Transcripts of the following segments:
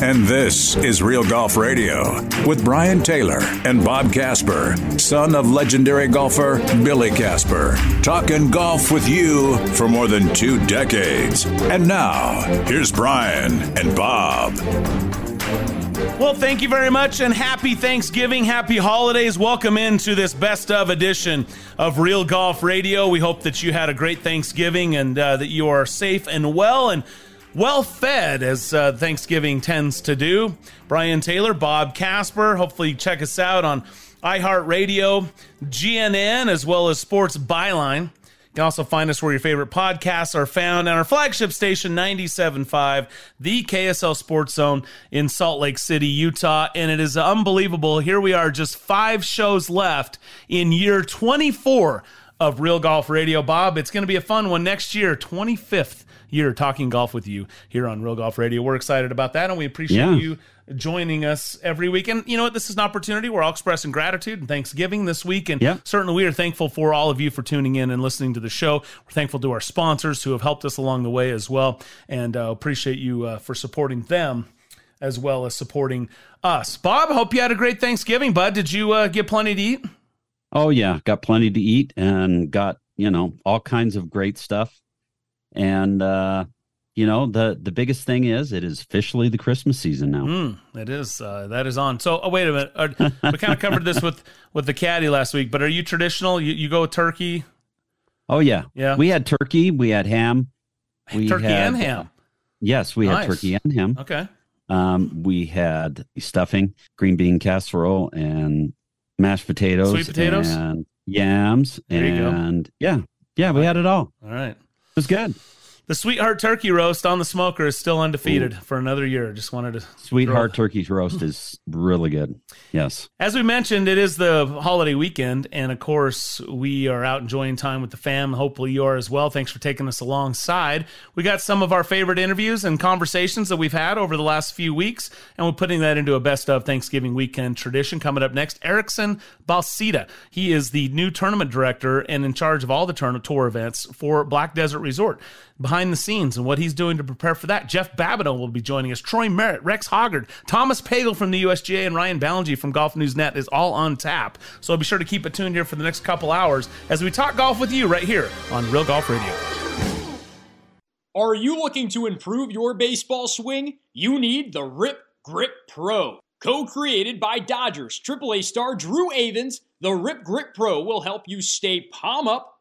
And this is Real Golf Radio with Brian Taylor and Bob Casper, son of legendary golfer Billy Casper. Talking golf with you for more than two decades. And now, here's Brian and Bob. Well, thank you very much and happy Thanksgiving, happy holidays. Welcome into this best of edition of Real Golf Radio. We hope that you had a great Thanksgiving and uh, that you are safe and well and well fed as uh, Thanksgiving tends to do. Brian Taylor, Bob Casper. Hopefully, check us out on iHeartRadio, GNN, as well as Sports Byline. You can also find us where your favorite podcasts are found on our flagship station, 97.5, the KSL Sports Zone in Salt Lake City, Utah. And it is unbelievable. Here we are, just five shows left in year 24 of Real Golf Radio. Bob, it's going to be a fun one next year, 25th year talking golf with you here on Real Golf Radio. We're excited about that, and we appreciate Yeah. you joining us every week. And you know what? This is an opportunity. We're all expressing gratitude and Thanksgiving this week. And Yeah. certainly we are thankful for all of you for tuning in and listening to the show. We're thankful to our sponsors who have helped us along the way as well. And uh, appreciate you uh, for supporting them as well as supporting us. Bob, hope you had a great Thanksgiving, bud. Did you uh, get plenty to eat? Oh yeah, got plenty to eat and got, you know, all kinds of great stuff. And uh, you know, the the biggest thing is it is officially the Christmas season now. Mm, it is. Uh, that is on. So, oh, wait a minute. Uh, we kind of covered this with with the caddy last week, but are you traditional? You, you go turkey, Oh yeah. Yeah. We had turkey, we had ham. We turkey had- and ham. Yes, we Nice. had turkey and ham. Okay. Um, we had stuffing, green bean casserole, and mashed potatoes, Sweet potatoes? and yams, There you go. and yeah, yeah, we had it all. All right. Was good. The sweetheart turkey roast on the smoker is still undefeated for another year. Just wanted to Sweetheart turkey roast is really good. Yes. As we mentioned, it is the holiday weekend, and of course, we are out enjoying time with the fam. Hopefully, you are as well. Thanks for taking us alongside. We got some of our favorite interviews and conversations that we've had over the last few weeks, and we're putting that into a best of Thanksgiving weekend tradition. Coming up next, Erickson Balsita. He is the new tournament director and in charge of all the tour events for Black Desert Resort. Behind the scenes and what he's doing to prepare for that, Jeff Babineau will be joining us. Troy Merritt, Rex Hoggard, Thomas Pagel from the USGA, and Ryan Ballengee from Golf News Net is all on tap. So be sure to keep it tuned here for the next couple hours as we talk golf with you right here on Real Golf Radio. Are you looking to improve your baseball swing? You need the Rip Grip Pro. Co created by Dodgers AAA star Drew Avans, the Rip Grip Pro will help you stay palm up,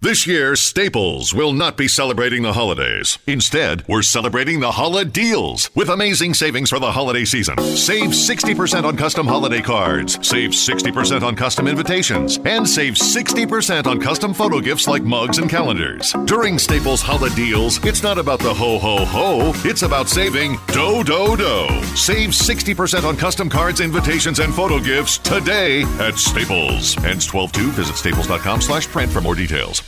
This year, Staples will not be celebrating the holidays. Instead, we're celebrating the holiday deals with amazing savings for the holiday season. Save 60% on custom holiday cards, save 60% on custom invitations, and save 60% on custom photo gifts like mugs and calendars. During Staples holiday deals, it's not about the ho ho ho, it's about saving do do do. Save 60% on custom cards, invitations, and photo gifts today at Staples. Ends 12 2. Visit staples.com slash print for more details.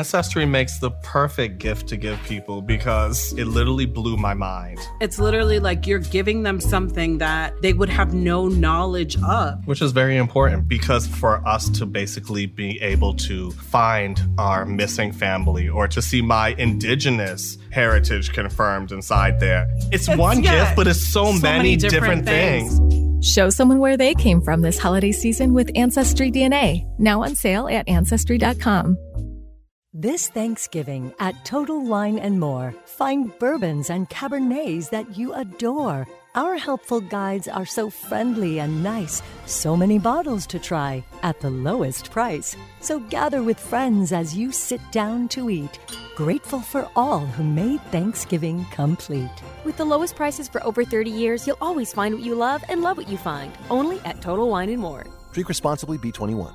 Ancestry makes the perfect gift to give people because it literally blew my mind. It's literally like you're giving them something that they would have no knowledge of. Which is very important because for us to basically be able to find our missing family or to see my indigenous heritage confirmed inside there, it's, it's one yeah, gift, but it's so, so many, many, different, different things. things. Show someone where they came from this holiday season with Ancestry DNA, now on sale at Ancestry.com. This Thanksgiving at Total Wine and More, find bourbons and cabernets that you adore. Our helpful guides are so friendly and nice, so many bottles to try at the lowest price. So gather with friends as you sit down to eat. Grateful for all who made Thanksgiving complete. With the lowest prices for over 30 years, you'll always find what you love and love what you find. Only at Total Wine and More. Drink responsibly, B21.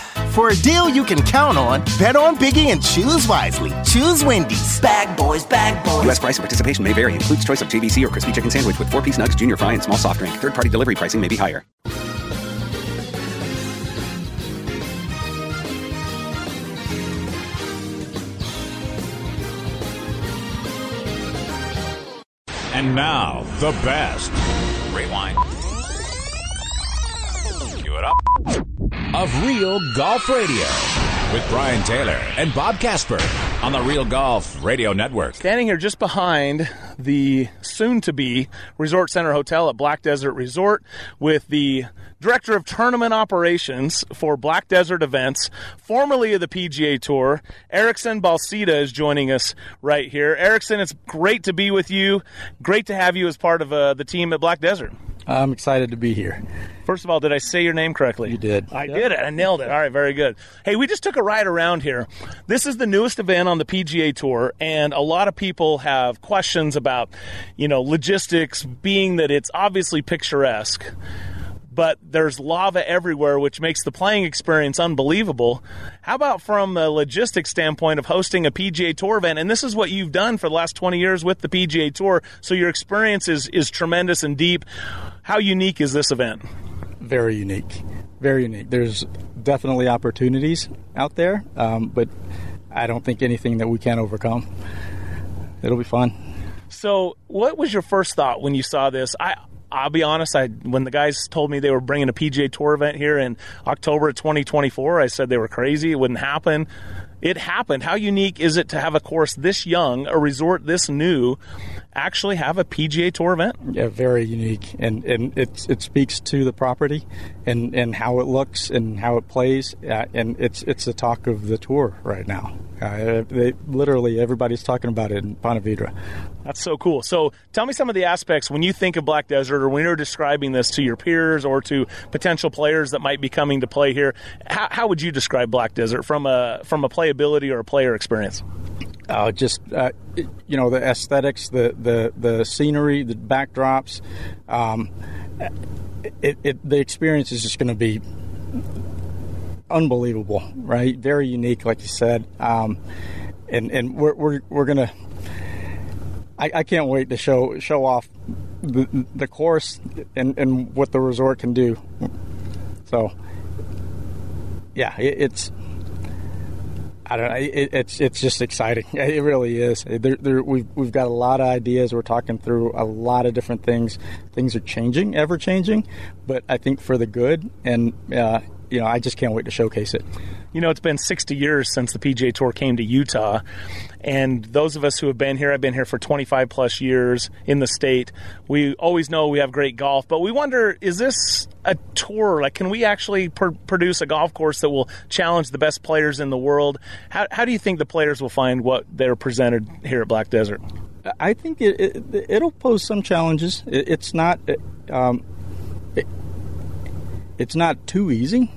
For a deal you can count on, bet on Biggie and choose wisely. Choose Wendy's. Bag boys, bag boys. U.S. price and participation may vary. Includes choice of JBC or crispy chicken sandwich with four-piece nugs, junior fry, and small soft drink. Third-party delivery pricing may be higher. And now, the best. Rewind. Cue it up of Real Golf Radio with Brian Taylor and Bob Casper on the Real Golf Radio Network. Standing here just behind the soon to be Resort Center Hotel at Black Desert Resort with the Director of Tournament Operations for Black Desert Events, formerly of the PGA Tour, Erickson Balsita is joining us right here. Erickson, it's great to be with you. Great to have you as part of uh, the team at Black Desert. I'm excited to be here. First of all, did I say your name correctly? You did. I yep. did it. I nailed it. All right, very good. Hey, we just took a ride around here. This is the newest event on the PGA Tour, and a lot of people have questions about, you know, logistics, being that it's obviously picturesque but there's lava everywhere, which makes the playing experience unbelievable. How about from a logistics standpoint of hosting a PGA Tour event? And this is what you've done for the last 20 years with the PGA Tour, so your experience is, is tremendous and deep. How unique is this event? Very unique. Very unique. There's definitely opportunities out there, um, but I don't think anything that we can't overcome. It'll be fun. So, what was your first thought when you saw this? I I'll be honest. I when the guys told me they were bringing a PGA Tour event here in October of 2024, I said they were crazy. It wouldn't happen. It happened. How unique is it to have a course this young, a resort this new, actually have a PGA Tour event? Yeah, very unique, and and it it speaks to the property, and and how it looks and how it plays, uh, and it's it's the talk of the tour right now. Uh, they literally everybody's talking about it in Ponte Vedra. That's so cool. So tell me some of the aspects when you think of Black Desert, or when you're describing this to your peers or to potential players that might be coming to play here. How, how would you describe Black Desert from a from a playability or a player experience? Uh, just uh, you know the aesthetics, the the the scenery, the backdrops. Um, it, it, the experience is just going to be unbelievable, right? Very unique, like you said. Um, and and we're we're, we're gonna. I, I can't wait to show show off the, the course and, and what the resort can do. So, yeah, it, it's. I don't know. It, it's it's just exciting. It really is. There, there, we've we've got a lot of ideas. We're talking through a lot of different things. Things are changing, ever changing, but I think for the good. And uh, you know, I just can't wait to showcase it. You know, it's been 60 years since the PGA Tour came to Utah. And those of us who have been here, I've been here for 25 plus years in the state, we always know we have great golf, but we wonder is this a tour? Like, can we actually pr- produce a golf course that will challenge the best players in the world? How, how do you think the players will find what they're presented here at Black Desert? I think it, it, will pose some challenges. It, it's not. Um, it, it's not too easy.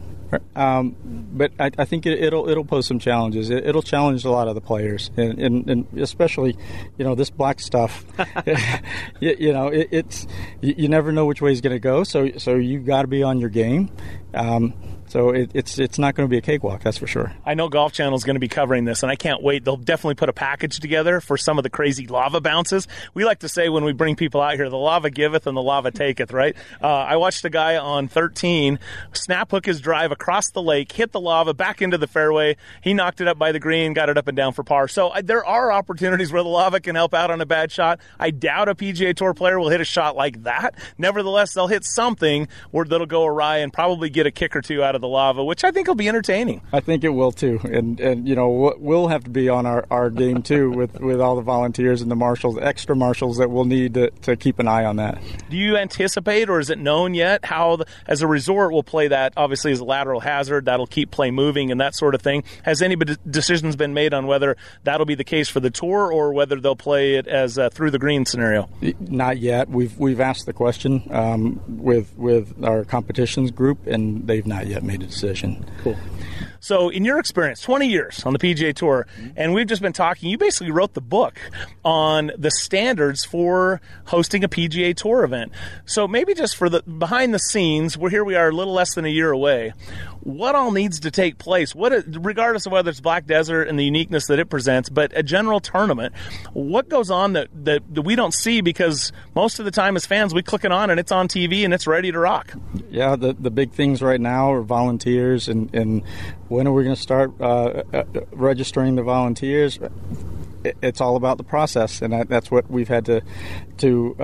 Um, but I, I think it, will it'll pose some challenges. It, will challenge a lot of the players, and, and, and especially, you know, this black stuff. you, you, know, it, it's you, you, never know which way it's going to go. So so you've got to be on your game. Um, so it, it's it's not going to be a cakewalk, that's for sure. I know Golf Channel is going to be covering this, and I can't wait. They'll definitely put a package together for some of the crazy lava bounces. We like to say when we bring people out here, the lava giveth and the lava taketh. Right? Uh, I watched a guy on 13 snap hook his drive across the lake, hit the lava back into the fairway. He knocked it up by the green, got it up and down for par. So uh, there are opportunities where the lava can help out on a bad shot. I doubt a PGA Tour player will hit a shot like that. Nevertheless, they'll hit something where that'll go awry and probably get a kick or two out of the lava, which I think will be entertaining. I think it will too, and and you know we'll have to be on our, our game too with with all the volunteers and the marshals, extra marshals that we'll need to, to keep an eye on that. Do you anticipate, or is it known yet, how the, as a resort we'll play that? Obviously, as a lateral hazard, that'll keep play moving and that sort of thing. Has any decisions been made on whether that'll be the case for the tour or whether they'll play it as a through the green scenario? Not yet. We've we've asked the question um, with with our competitions group, and they've not yet made a decision. Cool. So, in your experience, 20 years on the PGA Tour, mm-hmm. and we've just been talking, you basically wrote the book on the standards for hosting a PGA Tour event. So, maybe just for the behind the scenes, we're here we are a little less than a year away. What all needs to take place? What, regardless of whether it's Black Desert and the uniqueness that it presents, but a general tournament, what goes on that, that, that we don't see because most of the time as fans, we click it on and it's on TV and it's ready to rock? Yeah, the, the big things right now are volunteers and, and when are we going to start uh, uh, registering the volunteers? It's all about the process, and that's what we've had to to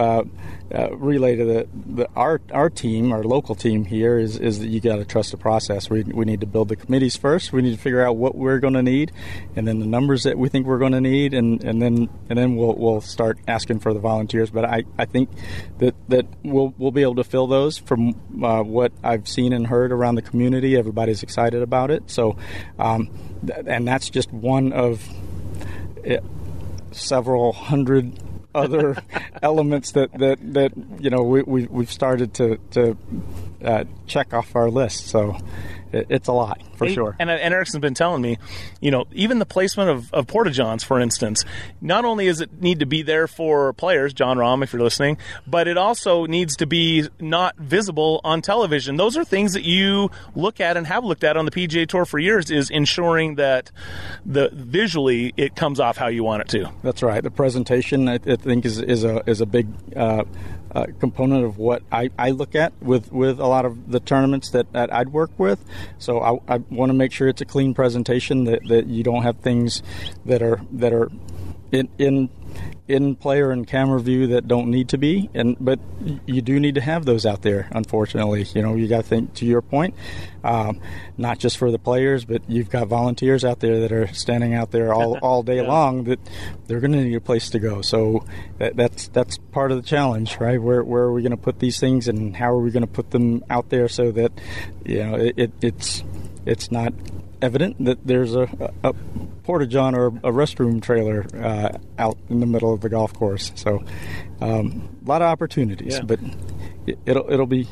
uh, relay to the, the, our our team, our local team here is is that you got to trust the process. We we need to build the committees first. We need to figure out what we're going to need, and then the numbers that we think we're going to need, and, and then and then we'll we'll start asking for the volunteers. But I, I think that that we'll we'll be able to fill those from uh, what I've seen and heard around the community. Everybody's excited about it. So, um, th- and that's just one of. It, several hundred other elements that, that, that you know we, we we've started to to uh, check off our list. So it, it's a lot for sure. And, and Erickson's been telling me, you know, even the placement of, of porta johns, for instance, not only does it need to be there for players, Jon Rahm, if you're listening, but it also needs to be not visible on television. Those are things that you look at and have looked at on the PGA Tour for years. Is ensuring that the visually it comes off how you want it to. That's right. The presentation, I, I think, is is a is a big. Uh, uh, component of what I, I look at with, with a lot of the tournaments that, that I'd work with. So I, I want to make sure it's a clean presentation that, that you don't have things that are that are in in in player and camera view that don't need to be and but you do need to have those out there unfortunately. You know you got to think to your point um, not just for the players but you've got volunteers out there that are standing out there all, all day yeah. long that they're going to need a place to go. So that, that's that's part of the challenge right? Where, where are we going to put these things and how are we going to put them out there so that you know it, it it's it's not evident that there's a, a, porta john or a restroom trailer uh, out in the middle of the golf course. So um, a lot of opportunities, yeah. but it, will it'll be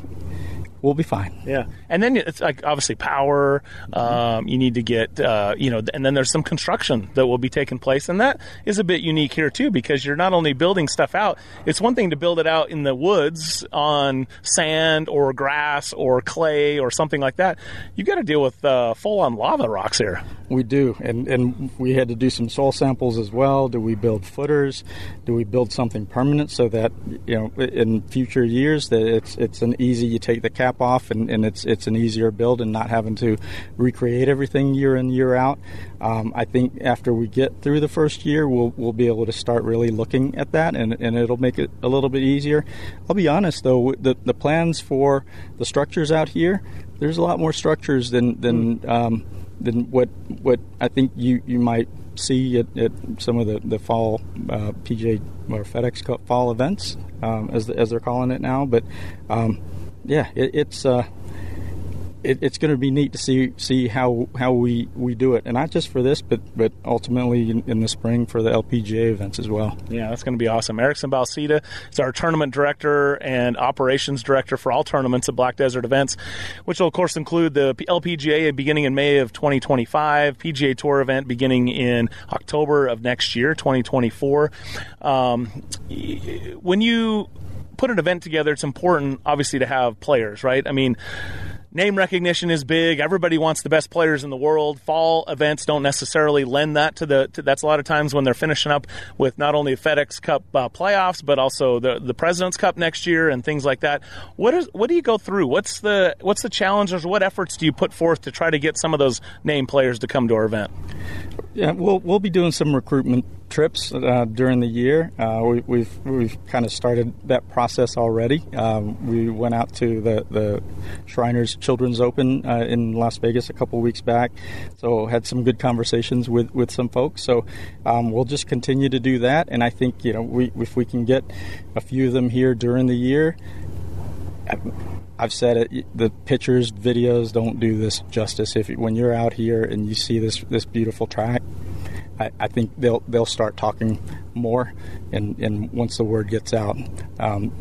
we'll be fine. Yeah, and then it's like obviously power. Um, you need to get uh, you know, and then there's some construction that will be taking place, and that is a bit unique here too because you're not only building stuff out. It's one thing to build it out in the woods on sand or grass or clay or something like that. You got to deal with uh, full on lava rocks here. We do, and and we had to do some soil samples as well. Do we build footers? Do we build something permanent so that you know in future years that it's it's an easy you take the cap off and, and it's it's an easier build and not having to recreate everything year in year out. Um, I think after we get through the first year, we'll we'll be able to start really looking at that, and, and it'll make it a little bit easier. I'll be honest though, the the plans for the structures out here, there's a lot more structures than than um, than what what I think you you might see at, at some of the the fall uh, PJ or FedEx Cup fall events, um, as as they're calling it now. But um, yeah, it, it's. Uh, it, it's going to be neat to see see how how we, we do it, and not just for this, but but ultimately in, in the spring for the LPGA events as well. Yeah, that's going to be awesome. Erickson Balsita is our tournament director and operations director for all tournaments at Black Desert Events, which will of course include the LPGA beginning in May of 2025, PGA Tour event beginning in October of next year, 2024. Um, when you put an event together, it's important, obviously, to have players, right? I mean, name recognition is big. Everybody wants the best players in the world. Fall events don't necessarily lend that to the. To, that's a lot of times when they're finishing up with not only FedEx Cup uh, playoffs, but also the the President's Cup next year and things like that. What is what do you go through? What's the what's the challenges? What efforts do you put forth to try to get some of those name players to come to our event? Yeah, we'll we'll be doing some recruitment trips uh, during the year. Uh, we, have we've, we've kind of started that process already. Um, we went out to the the Shriners Children's Open uh, in Las Vegas a couple weeks back, so had some good conversations with, with some folks. So um, we'll just continue to do that, and I think you know we if we can get a few of them here during the year. I've said it. The pictures, videos don't do this justice. If when you're out here and you see this this beautiful track, I, I think they'll they'll start talking more, and and once the word gets out, um,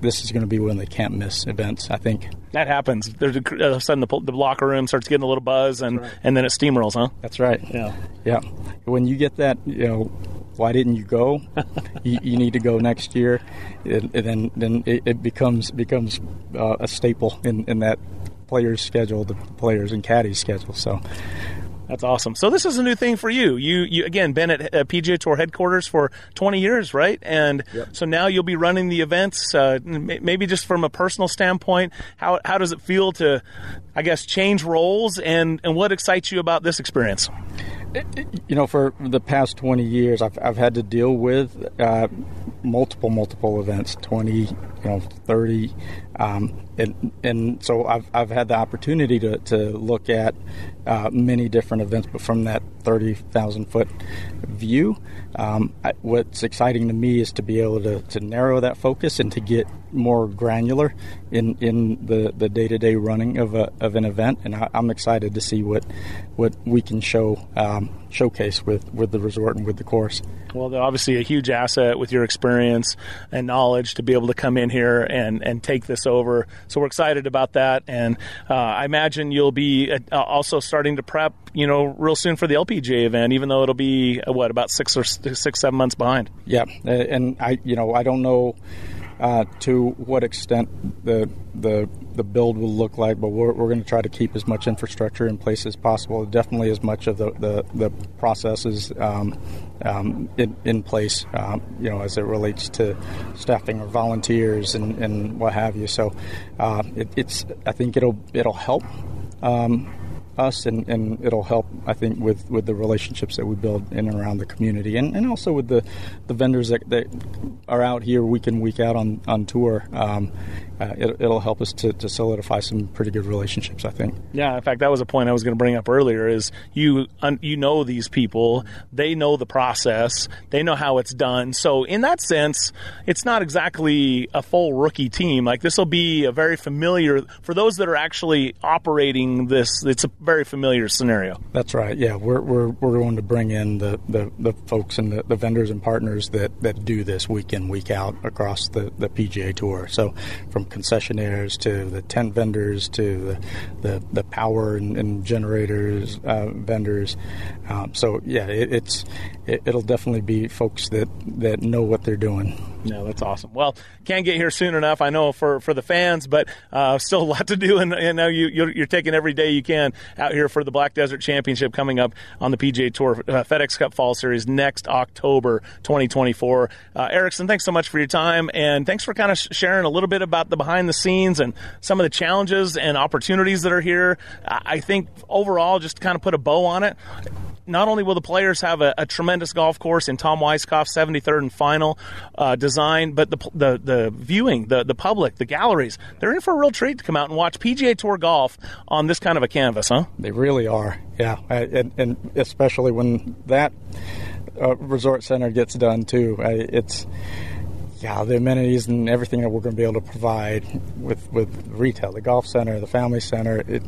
this is going to be one of the can't miss events. I think that happens. There's a, all of a sudden the, the locker room starts getting a little buzz, and right. and then it steamrolls, huh? That's right. Yeah, yeah. When you get that, you know, why didn't you go? you, you, need to go next year, and, and then then it, it becomes becomes uh, a staple in, in that player's schedule, the players and caddies schedule. So. That's awesome. So this is a new thing for you. You, you again, been at uh, PGA Tour headquarters for 20 years, right? And yep. so now you'll be running the events. Uh, maybe just from a personal standpoint, how how does it feel to, I guess, change roles and and what excites you about this experience? you know, for the past 20 years, I've, I've had to deal with uh, multiple, multiple events 20, you know, 30. Um, and, and so I've, I've had the opportunity to, to look at uh, many different events, but from that 30,000 foot view, um, I, what's exciting to me is to be able to, to narrow that focus and to get more granular in, in the, the day-to-day running of, a, of an event. And I, am excited to see what, what we can show um, showcase with, with the resort and with the course. Well, obviously a huge asset with your experience and knowledge to be able to come in here and, and take this over. So we're excited about that. And uh, I imagine you'll be uh, also starting to prep, you know, real soon for the LPGA event, even though it'll be, uh, what, about six or six, seven months behind. Yeah. And I, you know, I don't know uh, to what extent the the the build will look like, but we're, we're going to try to keep as much infrastructure in place as possible. Definitely as much of the the, the processes um, um, in, in, place, um, you know, as it relates to staffing or volunteers and, and what have you. So uh, it, it's I think it'll it'll help. Um, us, and, and it'll help, I think, with, with the relationships that we build in and around the community, and, and also with the, the vendors that, that are out here week in week out on on tour. Um, uh, it, will help us to, to solidify some pretty good relationships, I think. Yeah, in fact, that was a point I was going to bring up earlier. Is you you know these people, they know the process, they know how it's done. So in that sense, it's not exactly a full rookie team. Like this will be a very familiar for those that are actually operating this. It's a very familiar scenario. That's right. Yeah, we're we're, we're going to bring in the, the, the folks and the, the vendors and partners that, that do this week in week out across the, the PGA Tour. So from concessionaires to the tent vendors to the the, the power and, and generators uh, vendors. Um, so yeah, it, it's it, it'll definitely be folks that that know what they're doing. No, that's awesome. Well, can't get here soon enough. I know for, for the fans, but uh, still a lot to do. And you know you you're, you're, taking every day you can out here for the Black Desert Championship coming up on the PGA Tour uh, FedEx Cup Fall Series next October 2024. Uh, Erickson, thanks so much for your time, and thanks for kind of sharing a little bit about the behind the scenes and some of the challenges and opportunities that are here. I think overall, just kind of put a bow on it not only will the players have a, a tremendous golf course in Tom Weiskopf's 73rd and final uh, design, but the, the the viewing, the the public, the galleries, they're in for a real treat to come out and watch PGA Tour golf on this kind of a canvas, huh? They really are, yeah, and, and especially when that uh, resort center gets done too. it's yeah, the amenities and everything that we're going to be able to provide with with retail, the golf center, the family center. It,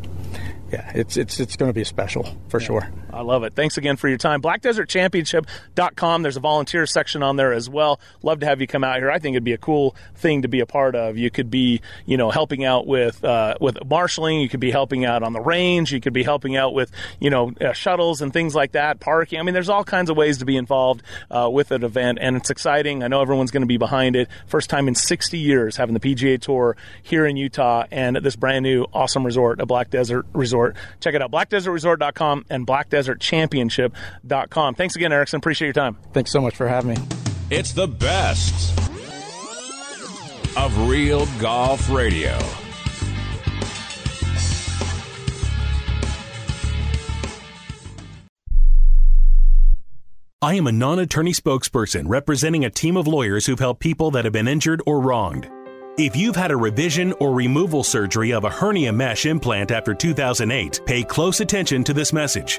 yeah, it's it's it's going to be special for yeah, sure. I love it. Thanks again for your time. BlackDesertChampionship.com. There's a volunteer section on there as well. Love to have you come out here. I think it'd be a cool thing to be a part of. You could be, you know, helping out with uh, with marshaling. You could be helping out on the range. You could be helping out with, you know, uh, shuttles and things like that. Parking. I mean, there's all kinds of ways to be involved uh, with an event, and it's exciting. I know everyone's going to be behind it. First time in 60 years having the PGA Tour here in Utah and this brand new awesome resort, a Black Desert Resort Resort. Check it out, blackdesertresort.com and blackdesertchampionship.com. Thanks again, Erickson. Appreciate your time. Thanks so much for having me. It's the best of Real Golf Radio. I am a non attorney spokesperson representing a team of lawyers who've helped people that have been injured or wronged. If you've had a revision or removal surgery of a hernia mesh implant after 2008, pay close attention to this message.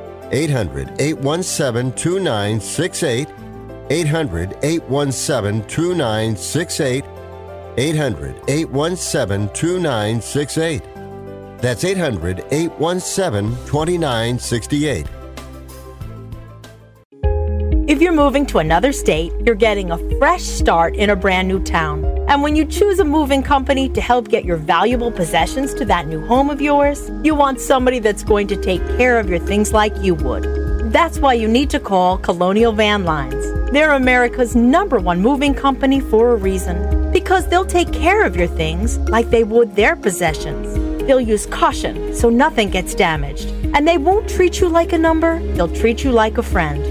800 817 2968. 800 817 2968 800 817 2968. That's 800 817 2968. If you're moving to another state, you're getting a fresh start in a brand new town. And when you choose a moving company to help get your valuable possessions to that new home of yours, you want somebody that's going to take care of your things like you would. That's why you need to call Colonial Van Lines. They're America's number one moving company for a reason because they'll take care of your things like they would their possessions. They'll use caution so nothing gets damaged. And they won't treat you like a number, they'll treat you like a friend.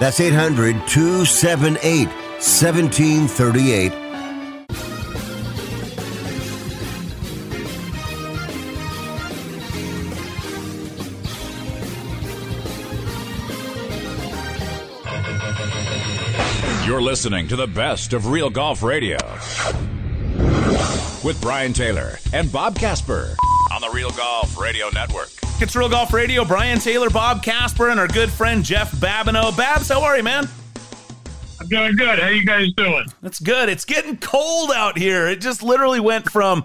That's 800 278 1738. You're listening to the best of Real Golf Radio with Brian Taylor and Bob Casper on the Real Golf Radio Network. It's Real Golf Radio. Brian Taylor, Bob Casper, and our good friend Jeff Babineau. Babs, how are you, man? I'm doing good. How you guys doing? That's good. It's getting cold out here. It just literally went from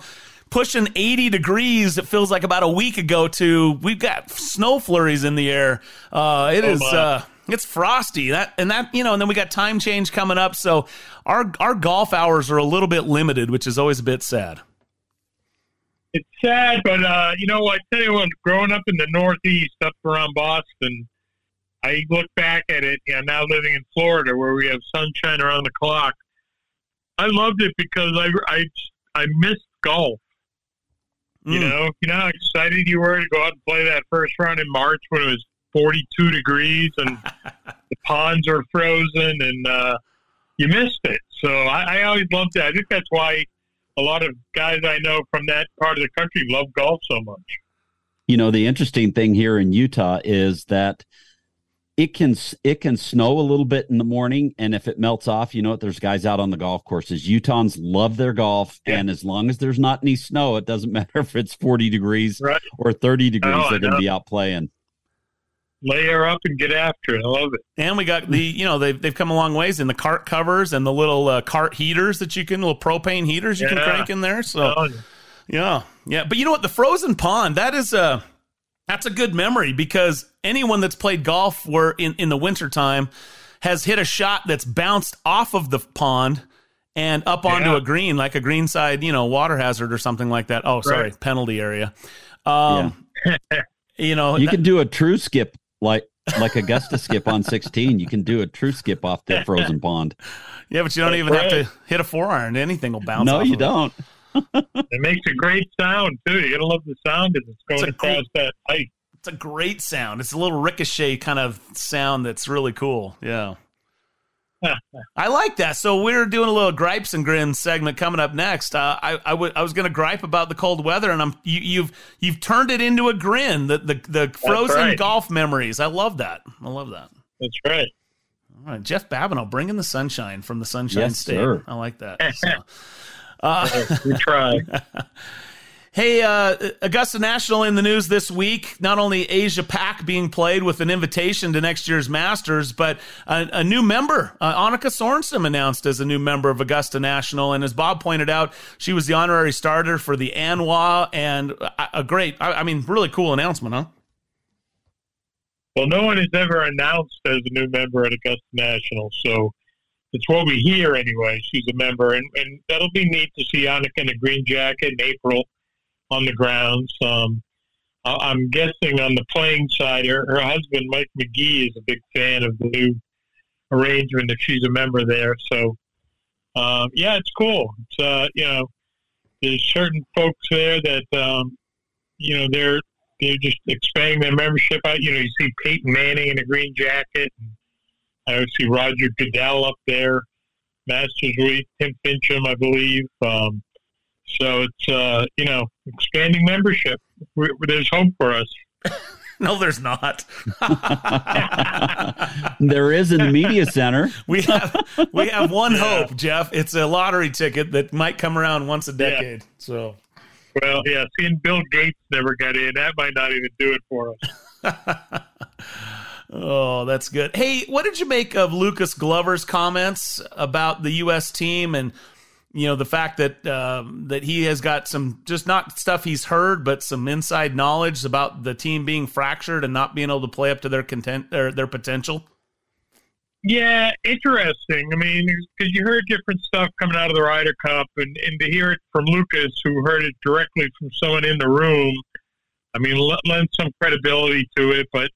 pushing 80 degrees, it feels like about a week ago, to we've got snow flurries in the air. Uh, it Oh, is. Uh, it's frosty. That and that you know, and then we got time change coming up, so our our golf hours are a little bit limited, which is always a bit sad. It's sad, but uh, you know? I tell you what, growing up in the Northeast, up around Boston, I look back at it. You know, now living in Florida, where we have sunshine around the clock. I loved it because I I I missed golf. You Mm. know, you know how excited you were to go out and play that first round in March when it was 42 degrees and the ponds are frozen and uh, you missed it. So I, I always loved that. I think that's why a lot of guys I know from that part of the country love golf so much. You know, the interesting thing here in Utah is that it can it can snow a little bit in the morning, and if it melts off, you know what? There's guys out on the golf courses. Utahns love their golf, and as long as there's not any snow, it doesn't matter if it's 40 degrees Right. or 30 degrees. Oh, they're going to be out playing. Layer up and get after it. I love it. And we got the, you know, they've, they've come a long ways in the cart covers and the little uh, cart heaters that you can, little propane heaters you can crank in there. So, Oh, yeah, yeah. But you know what? The frozen pond, that is a, that's a good memory because anyone that's played golf where in, in the wintertime has hit a shot that's bounced off of the pond and up onto Yeah. a green, like a greenside, you know, water hazard or something like that. Oh, sorry, Right. penalty area. Um, you know, You can do a true skip like like Augusta skip on 16. You can do a true skip off the frozen pond. yeah, but you don't even have to hit a four iron. Anything will bounce. No, off you of it. don't. It makes a great sound too. You're gonna love the sound as it's going It's across cool- that ice. It's a great sound. It's a little ricochet kind of sound that's really cool. Yeah. I like that. So we're doing a little gripes and grins segment coming up next. Uh, I I was going to gripe about the cold weather, and I'm you, you've you've turned it into a grin. The the, the frozen right. golf memories. I love that. I love that. That's right. All right, Jeff Babineau, bringing the sunshine from the Sunshine Yes, State. sir. I like that. So, uh, we try. Hey, uh, Augusta National in the news this week. Not only Asia Pac being played with an invitation to next year's Masters, but a, a new member, uh, Annika Sorenstam, announced as a new member of Augusta National. And as Bob pointed out, she was the honorary starter for the ANWA, and a, a great, I, I mean, really cool announcement, huh? Well, no one has ever announced as a new member at Augusta National, so it's what we hear anyway. She's a member, and, and that'll be neat to see Annika in a green jacket in April on the grounds. Um, I'm guessing on the playing side, her, her husband Mike McGee is a big fan of the new arrangement if she's a member there. So, um, yeah, it's cool. It's uh, you know, there's certain folks there that um, you know they're they're just expanding their membership out. You know, you see Peyton Manning in a green jacket. And I see Roger Goodell up there, Masters Week, Tim Finchem, I believe. Um, so it's uh, you know expanding membership. we there's hope for us. No, there's not. There is in the media center. We have we have one hope, Jeff. It's a lottery ticket that might come around once a decade. So Well, yeah, seeing Bill Gates never got in, that might not even do it for us. Oh, that's good. Hey, what did you make of Lucas Glover's comments about the U.S. team and you know the fact that um, that he has got some just not stuff he's heard, but some inside knowledge about the team being fractured and not being able to play up to their content or their potential? Yeah, interesting. I mean, because you heard different stuff coming out of the Ryder Cup, and, and to hear it from Lucas, who heard it directly from someone in the room, I mean, l- lends some credibility to it. But,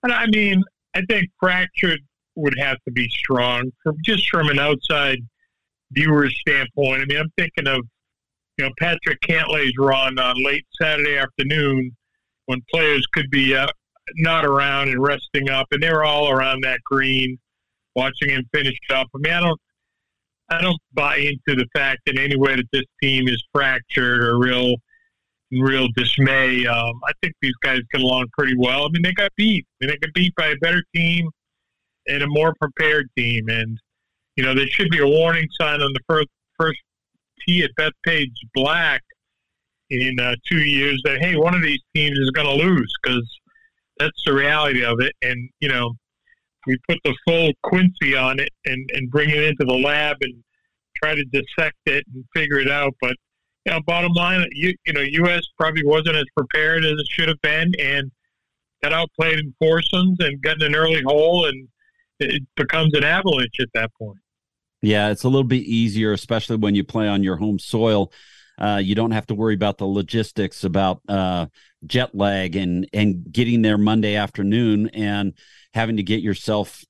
but I mean, I think fractured would have to be strong, from just from an outside viewer's standpoint. I mean, I'm thinking of you know Patrick Cantlay's run on late Saturday afternoon when players could be uh, not around and resting up, and they were all around that green watching him finish up. I mean, I don't, I don't buy into the fact in any way that this team is fractured or real, real dismay. Um, I think these guys get along pretty well. I mean, they got beat. I mean, they got beat by a better team and a more prepared team, and you know, there should be a warning sign on the first first tee at Bethpage Black in uh, two years that hey, one of these teams is going to lose because that's the reality of it. And you know, we put the full Quincy on it and and bring it into the lab and try to dissect it and figure it out. But you know, bottom line, you you know, U.S. probably wasn't as prepared as it should have been, and got outplayed in foursomes and got in an early hole, and it becomes an avalanche at that point. Yeah, it's a little bit easier, especially when you play on your home soil. Uh, you don't have to worry about the logistics about uh, jet lag and and getting there Monday afternoon and having to get yourself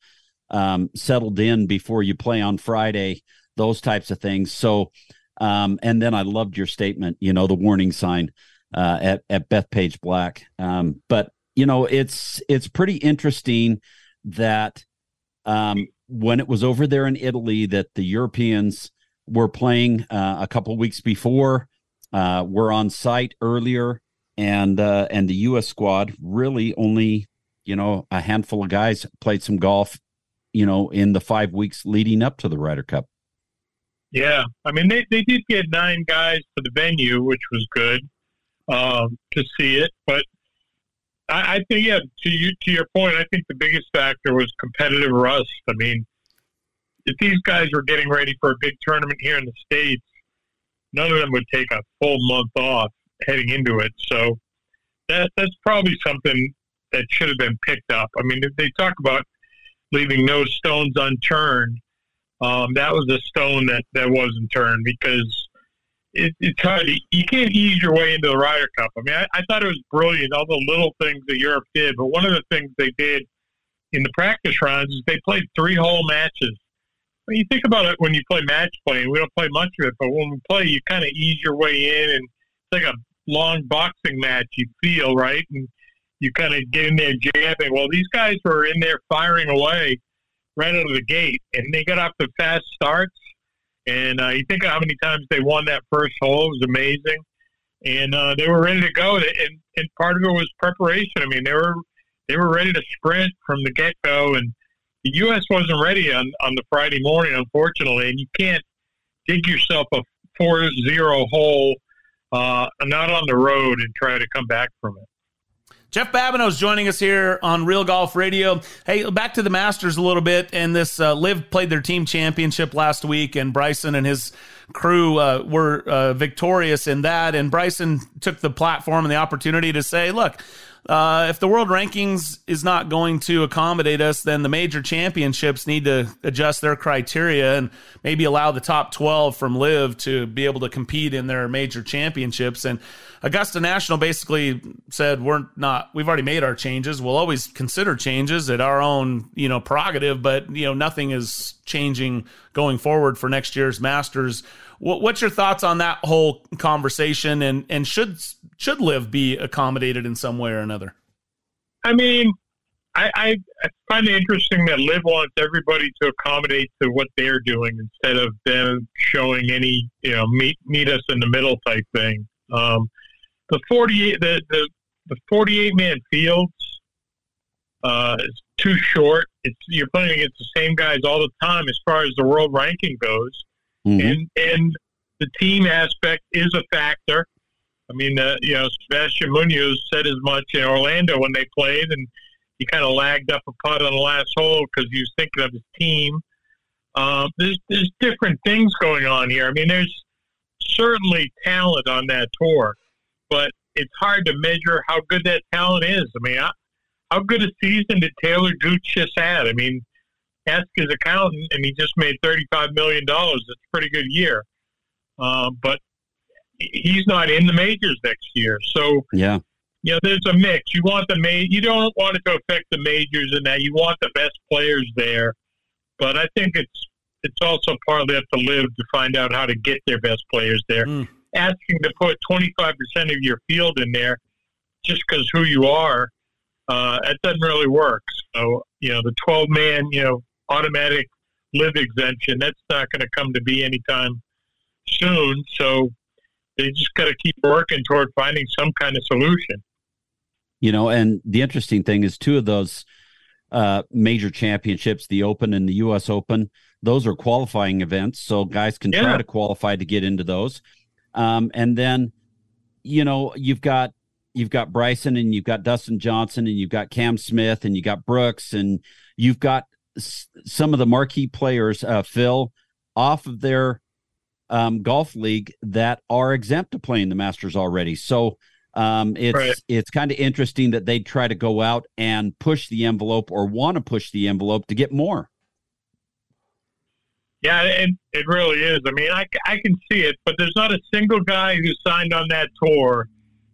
um, settled in before you play on Friday. Those types of things. So, um, and then I loved your statement. You know, the warning sign uh, at at Bethpage Black. Um, but you know, it's it's pretty interesting that um, when it was over there in Italy that the Europeans were playing uh, a couple weeks before, uh, were on site earlier, and uh, and the U.S. squad really only you know a handful of guys played some golf, you know, in the five weeks leading up to the Ryder Cup. Yeah, I mean they, they did get nine guys to the venue, which was good um, to see it. But I, I think yeah, to you to your point, I think the biggest factor was competitive rust. I mean, if these guys were getting ready for a big tournament here in the states, none of them would take a full month off heading into it. So that that's probably something that should have been picked up. I mean, if they talk about leaving no stones unturned, um, that was a stone that, that wasn't turned because it, it's hard. You can't ease your way into the Ryder Cup. I mean, I, I thought it was brilliant, all the little things that Europe did. But one of the things they did in the practice rounds is they played three hole matches. When you think about it, when you play match play, we don't play much of it, but when we play, you kind of ease your way in, and it's like a long boxing match. You feel right, and you kind of get in there jabbing. Well, these guys were in there firing away right out of the gate, and they got off the fast starts. And uh, you think of how many times they won that first hole; it was amazing. And uh, they were ready to go, and, and part of it was preparation. I mean, they were they were ready to sprint from the get go, and the U.S. wasn't ready on on the Friday morning, unfortunately. And you can't dig yourself a four zero hole uh, not on the road and try to come back from it. Jeff Babineau's joining us here on Real Golf Radio. Hey, back to the Masters a little bit. And this uh, LIV played their team championship last week, and Bryson and his crew uh, were uh, victorious in that. And Bryson took the platform and the opportunity to say, look, uh, if the world rankings is not going to accommodate us, then the major championships need to adjust their criteria and maybe allow the top 12 from LIV to be able to compete in their major championships. And Augusta National basically said, we're not, we've already made our changes. We'll always consider changes at our own, you know, prerogative, but, you know, nothing is changing going forward for next year's Masters. What's your thoughts on that whole conversation, and and should should LIV be accommodated in some way or another? I mean, I, I, it interesting that LIV wants everybody to accommodate to what they're doing instead of them showing any you know meet meet us in the middle type thing. Um, the forty eight the the, the forty eight man fields uh, is too short. It's you're playing against the same guys all the time as far as the world ranking goes. Mm-hmm. And and the team aspect is a factor. I mean, uh, you know, Sebastian Munoz said as much in Orlando when they played, and he kind of lagged up a putt on the last hole because he was thinking of his team. Um, there's there's different things going on here. I mean, there's certainly talent on that tour, but it's hard to measure how good that talent is. I mean, how good a season did Taylor Gooch just had? I mean, ask his accountant, and he just made thirty-five million dollars. It's a pretty good year, uh, but he's not in the majors next year. So yeah, you know, there's a mix. You want the ma- you don't want it to affect the majors, and that you want the best players there. But I think it's it's also partly up to LIV to find out how to get their best players there. Mm. Asking to put 25% of your field in there just because who you are, uh, it doesn't really work. So, you know, the 12 man, you know, automatic LIV exemption. That's not going to come to be anytime soon. So they just got to keep working toward finding some kind of solution. You know, and the interesting thing is two of those uh, major championships, the Open and the U.S. Open, those are qualifying events, so guys can yeah. try to qualify to get into those. Um, and then, you know, you've got you've got Bryson and you've got Dustin Johnson and you've got Cam Smith and you've got Brooks and you've got s- some of the marquee players, uh, Phil, off of their um, golf league that are exempt to playing the Masters already. So um, it's right. it's kind of interesting that they try to go out and push the envelope or want to push the envelope to get more. Yeah, it, it really is. I mean, I, I can see it, but there's not a single guy who signed on that tour.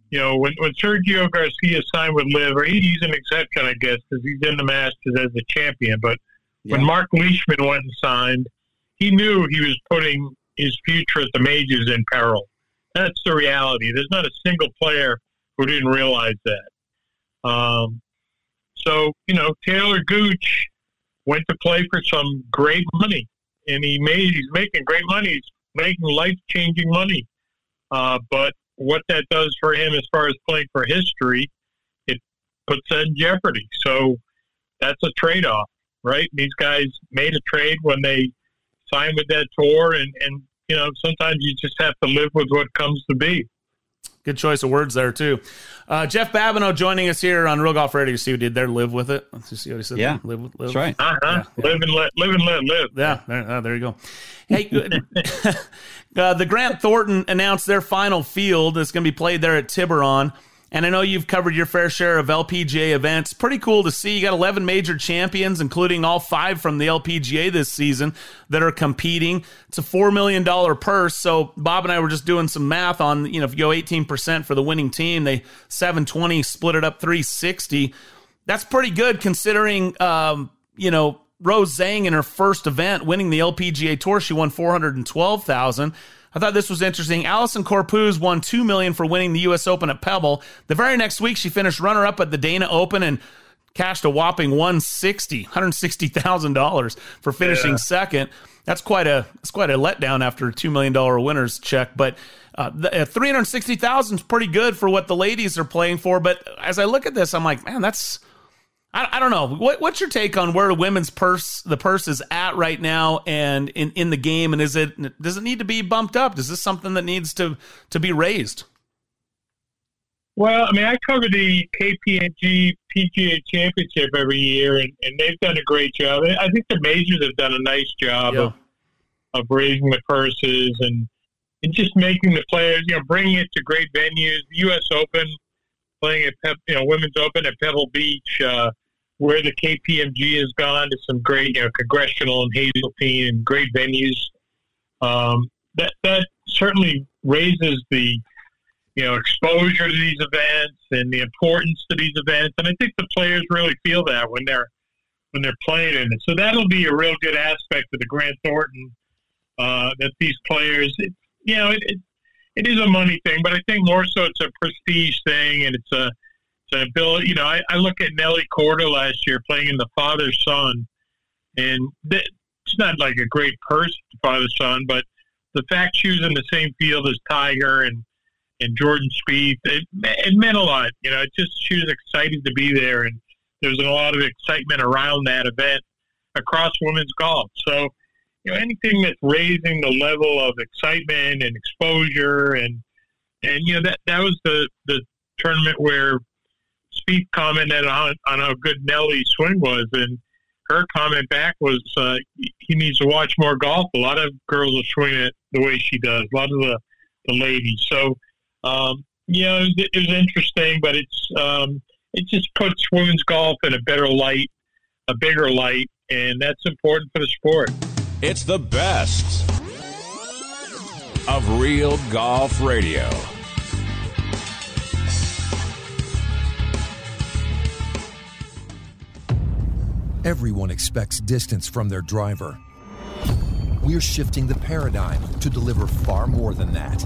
You know, when, when Sergio Garcia signed with LIV, or he, he's an exception, I guess, because he's in the Masters as a champion. But yeah. when Mark Leishman went and signed, he knew he was putting his future at the majors in peril. That's the reality. There's not a single player who didn't realize that. Um, so, you know, Taylor Gooch went to play for some great money and he made he's making great money. He's making life changing money. Uh, but what that does for him as far as playing for history, it puts that in jeopardy. So that's a trade off, right? These guys made a trade when they signed with that tour, and and you know sometimes you just have to live with what comes to be. Good choice of words there too. Uh, Jeff Babineau joining us here on Real Golf Radio. See what he did there. Live with it. Let's see what he said. Yeah, there. live, live. That's right. Uh-huh. Yeah, yeah. Live and let live and let live. Yeah, there, uh, there you go. Hey, uh, the Grant Thornton announced their final field. It's going to be played there at Tiburon. And I know you've covered your fair share of LPGA events. Pretty cool to see. You got 11 major champions, including all five from the LPGA this season, that are competing. It's a $4 million purse. So Bob and I were just doing some math on, you know, if you go 18% for the winning team, they 720 split it up 360. That's pretty good considering, um, you know, Rose Zhang in her first event winning the LPGA Tour, she won 412,000. I thought this was interesting. Allisen Corpuz won two million for winning the U.S. Open at Pebble. The very next week, she finished runner-up at the Dana Open and cashed a whopping 160 $160,000 for finishing yeah. second. That's quite a that's quite a letdown after a two million dollar winners check. But uh, uh three hundred sixty thousand is pretty good for what the ladies are playing for. But as I look at this, I'm like, man, that's I, I don't know. What, what's your take on where the women's purse the purse is at right now and in, in the game? And is it does it need to be bumped up? Is this something that needs to to be raised? Well, I mean, I cover the KPMG PGA Championship every year, and, and they've done a great job. I think the majors have done a nice job yeah. of of raising the purses and and just making the players, you know, bringing it to great venues. The U.S. Open, playing at Pep, you know, Women's Open at Pebble Beach. Uh, where the KPMG has gone to some great, you know, congressional and Hazeltine and great venues. Um, that that certainly raises the you know exposure to these events and the importance to these events, and I think the players really feel that when they're when they're playing in it. So that'll be a real good aspect of the Grant Thornton uh, that these players, it, you know, it, it, it is a money thing, but I think more so it's a prestige thing, and it's a uh, Bill, you know, I, I look at Nelly Korda last year playing in the father son, and th- it's not like a great person, father son, but the fact she was in the same field as Tiger and and Jordan Spieth, it, it meant a lot. You know, it just she was excited to be there, and there was a lot of excitement around that event across women's golf. So, you know, anything that's raising the level of excitement and exposure, and and you know that that was the the tournament where Spieth commented on, on how good Nelly's swing was, and her comment back was uh, he needs to watch more golf. A lot of girls are swinging it the way she does. A lot of the, the ladies. So, um, you know, it, it, was interesting, but it's um, it just puts women's golf in a better light, a bigger light, and that's important for the sport. It's the best of Real Golf Radio. Everyone expects distance from their driver. We're shifting the paradigm to deliver far more than that.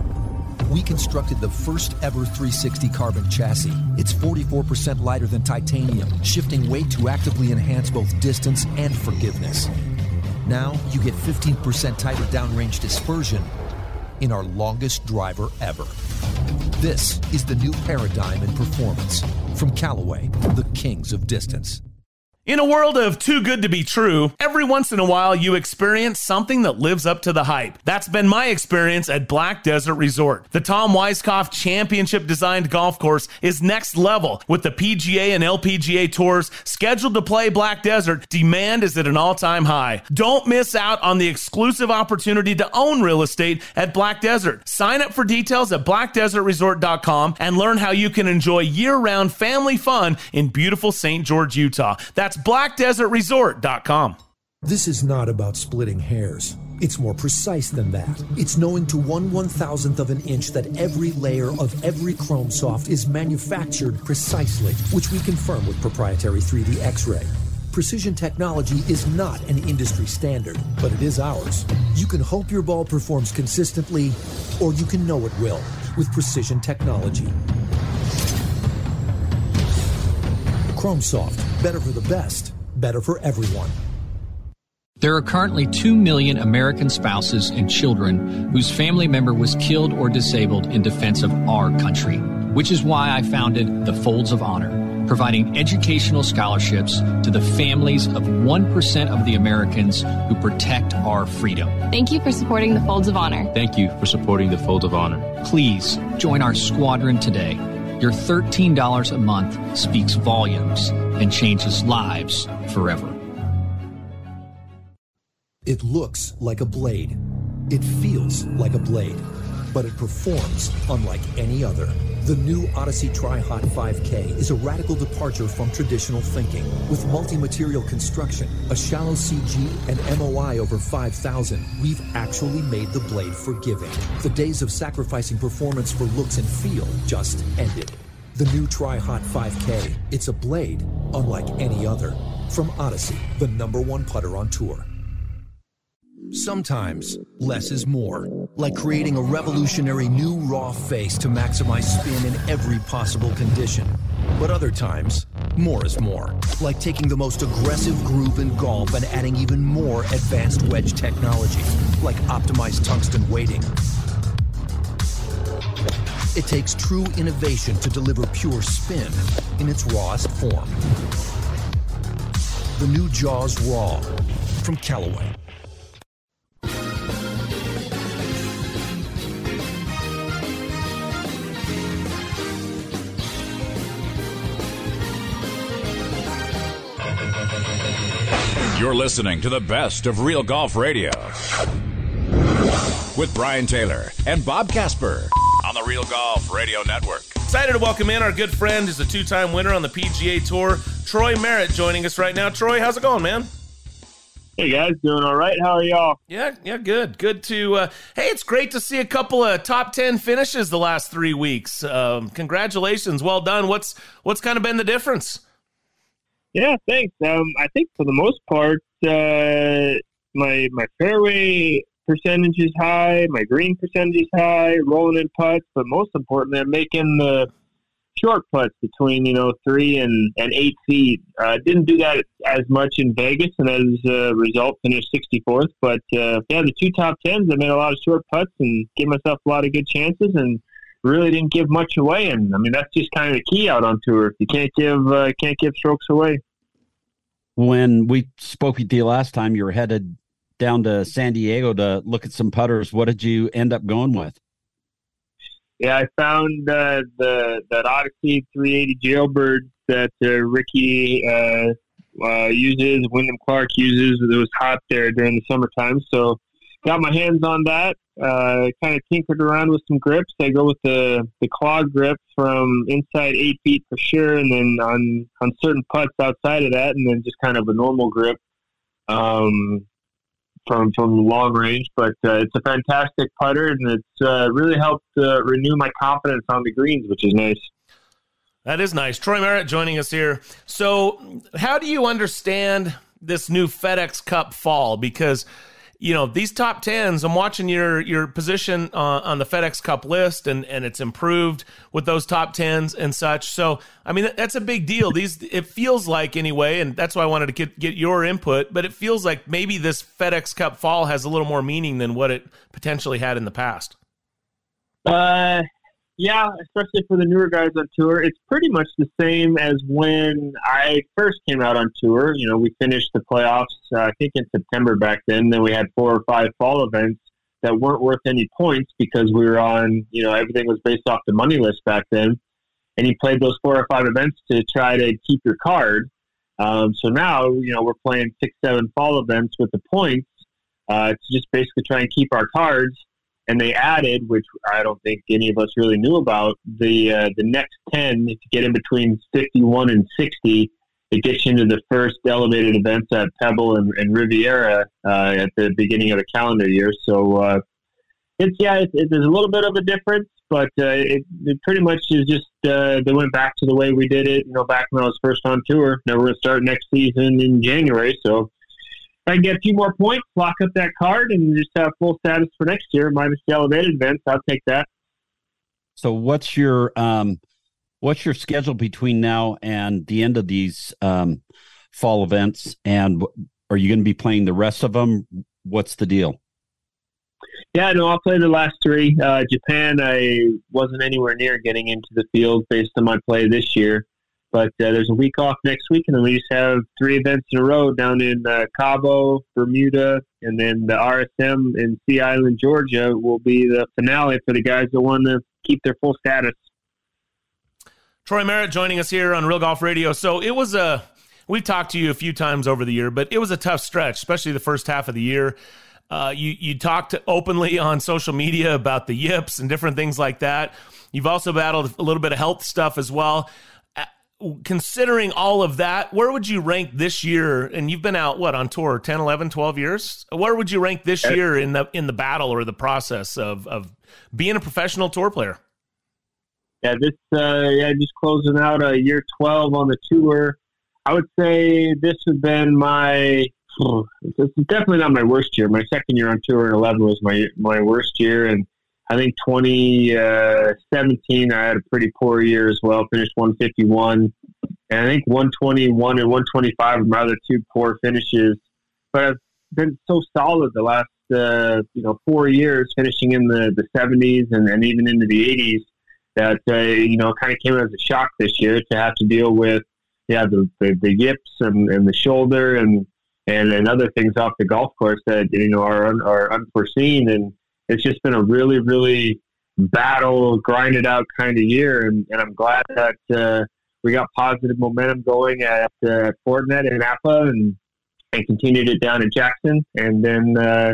We constructed the first ever 360 carbon chassis. It's 44% lighter than titanium, shifting weight to actively enhance both distance and forgiveness. Now you get 15% tighter downrange dispersion in our longest driver ever. This is the new paradigm in performance from Callaway, the kings of distance. In a world of too good to be true, every once in a while you experience something that lives up to the hype. That's been my experience at Black Desert Resort. The Tom Weiskopf championship designed golf course is next level with the PGA and LPGA tours scheduled to play Black Desert. Demand is at an all time high. Don't miss out on the exclusive opportunity to own real estate at Black Desert. Sign up for details at blackdesertresort.com and learn how you can enjoy year round family fun in beautiful St. George, Utah. That's blackdesertresort.com. This is not about splitting hairs. It's more precise than that. It's knowing to one one thousandth of an inch that every layer of every Chrome Soft is manufactured precisely, which we confirm with proprietary 3D X-ray. Precision technology is not an industry standard, but it is ours. You can hope your ball performs consistently, or you can know it will with precision technology. Chrome Soft, better for the best, better for everyone. There are currently 2 million American spouses and children whose family member was killed or disabled in defense of our country, which is why I founded the Folds of Honor, providing educational scholarships to the families of 1% of the Americans who protect our freedom. Thank you for supporting the Folds of Honor. Thank you for supporting the Folds of Honor. Please join our squadron today. Your $13 a month speaks volumes and changes lives forever. It looks like a blade. It feels like a blade, but it performs unlike any other. The new Odyssey Tri-Hot 5K is a radical departure from traditional thinking. With multi-material construction, a shallow CG, and MOI over 5,000, we've actually made the blade forgiving. The days of sacrificing performance for looks and feel just ended. The new Tri-Hot 5K, it's a blade unlike any other. From Odyssey, the number one putter on tour. Sometimes less is more, like creating a revolutionary new raw face to maximize spin in every possible condition. But other times, more is more, like taking the most aggressive groove in golf and adding even more advanced wedge technology, like optimized tungsten weighting. It takes true innovation to deliver pure spin in its rawest form. The new Jaws Raw from Callaway. You're listening to the best of Real Golf Radio with Brian Taylor and Bob Casper on the Real Golf Radio Network. Excited to welcome in our good friend, who's a two time winner on the PGA Tour, Troy Merritt, joining us right now. Troy, how's it going, man? Hey guys, doing all right? How are y'all? Yeah, yeah, good. Good to. Uh, hey, it's great to see a couple of top ten finishes the last three weeks. Um, congratulations, well done. What's what's kind of been the difference? Yeah, thanks. Um, I think for the most part, uh, my my fairway percentage is high, my green percentage is high, rolling in putts, but most importantly, I'm making the short putts between you know three and, and eight feet. Uh, didn't do that as much in Vegas, and as a result, finished 64th. But uh, yeah, the two top tens, I made a lot of short putts and gave myself a lot of good chances, and really didn't give much away. And I mean, that's just kind of the key out on tour. If you can't give uh, can't give strokes away. When we spoke with you last time, you were headed down to San Diego to look at some putters. What did you end up going with? Yeah, I found uh, the that Odyssey 380 Jailbird that uh, Rickie uh, uh, uses, Wyndham Clark uses. It was hot there during the summertime, so got my hands on that. Uh, kind of tinkered around with some grips. I go with the the claw grip from inside eight feet for sure, and then on on certain putts outside of that, and then just kind of a normal grip. Um, from from long range. But uh, it's a fantastic putter, and it's uh, really helped uh, renew my confidence on the greens, which is nice. That is nice. Troy Merritt joining us here. So, how do you understand this new FedEx Cup fall? Because you know these top tens. I'm watching your your position uh, on the FedEx Cup list, and and it's improved with those top tens and such. So I mean that's a big deal. These it feels like anyway, and that's why I wanted to get get your input. But it feels like maybe this FedEx Cup fall has a little more meaning than what it potentially had in the past. Uh, yeah, especially for the newer guys on tour, it's pretty much the same as when I first came out on tour. You know, we finished the playoffs, uh, I think in September back then. Then we had four or five fall events that weren't worth any points because we were on, you know, everything was based off the money list back then. And you played those four or five events to try to keep your card. Um, so now, you know, we're playing six, seven fall events with the points uh, to just basically try and keep our cards and they added, which I don't think any of us really knew about, the uh, the next ten. You get in between fifty one and sixty, it gets into the first elevated events at Pebble and, and Riviera uh, at the beginning of the calendar year. So uh, it's yeah, it, it, there's a little bit of a difference, but uh, it, it pretty much is just uh, they went back to the way we did it. You know, back when I was first on tour. Now we're going to start next season in January, so I can get a few more points, lock up that card, and just have full status for next year, minus the elevated events. I'll take that. So, what's your um, what's your schedule between now and the end of these um, fall events? And are you going to be playing the rest of them? What's the deal? Yeah, no, I'll play the last three. Uh, Japan, I wasn't anywhere near getting into the field based on my play this year. But uh, there's a week off next week, and then we just have three events in a row down in uh, Cabo, Bermuda, and then the RSM in Sea Island, Georgia, will be the finale for the guys that want to keep their full status. Troy Merritt joining us here on Real Golf Radio. So it was a we've talked to you a few times over the year, but it was a tough stretch, especially the first half of the year. Uh, you you talked openly on social media about the yips and different things like that. You've also battled a little bit of health stuff as well considering all of that, where would you rank this year? And you've been out what on tour 10, 11, 12 years? Where would you rank this year in the in the battle or the process of of being a professional tour player? Yeah, this uh, yeah, just closing out a year 12 on the tour. I would say this has been my this is definitely not my worst year. My second year on tour in 11 was my my worst year and I think 2017, I had a pretty poor year as well. Finished 151, and I think 121 and 125 were my other two poor finishes. But I've been so solid the last uh, you know four years, finishing in the, the 70s and, and even into the 80s. That uh, you know kind of came as a shock this year to have to deal with yeah the the, the yips and, and the shoulder and, and and other things off the golf course that you know are are unforeseen and it's just been a really, really battle, grinded out kind of year, and, and I'm glad that uh, we got positive momentum going at uh, Fortinet and Napa, and and continued it down in Jackson, and then uh,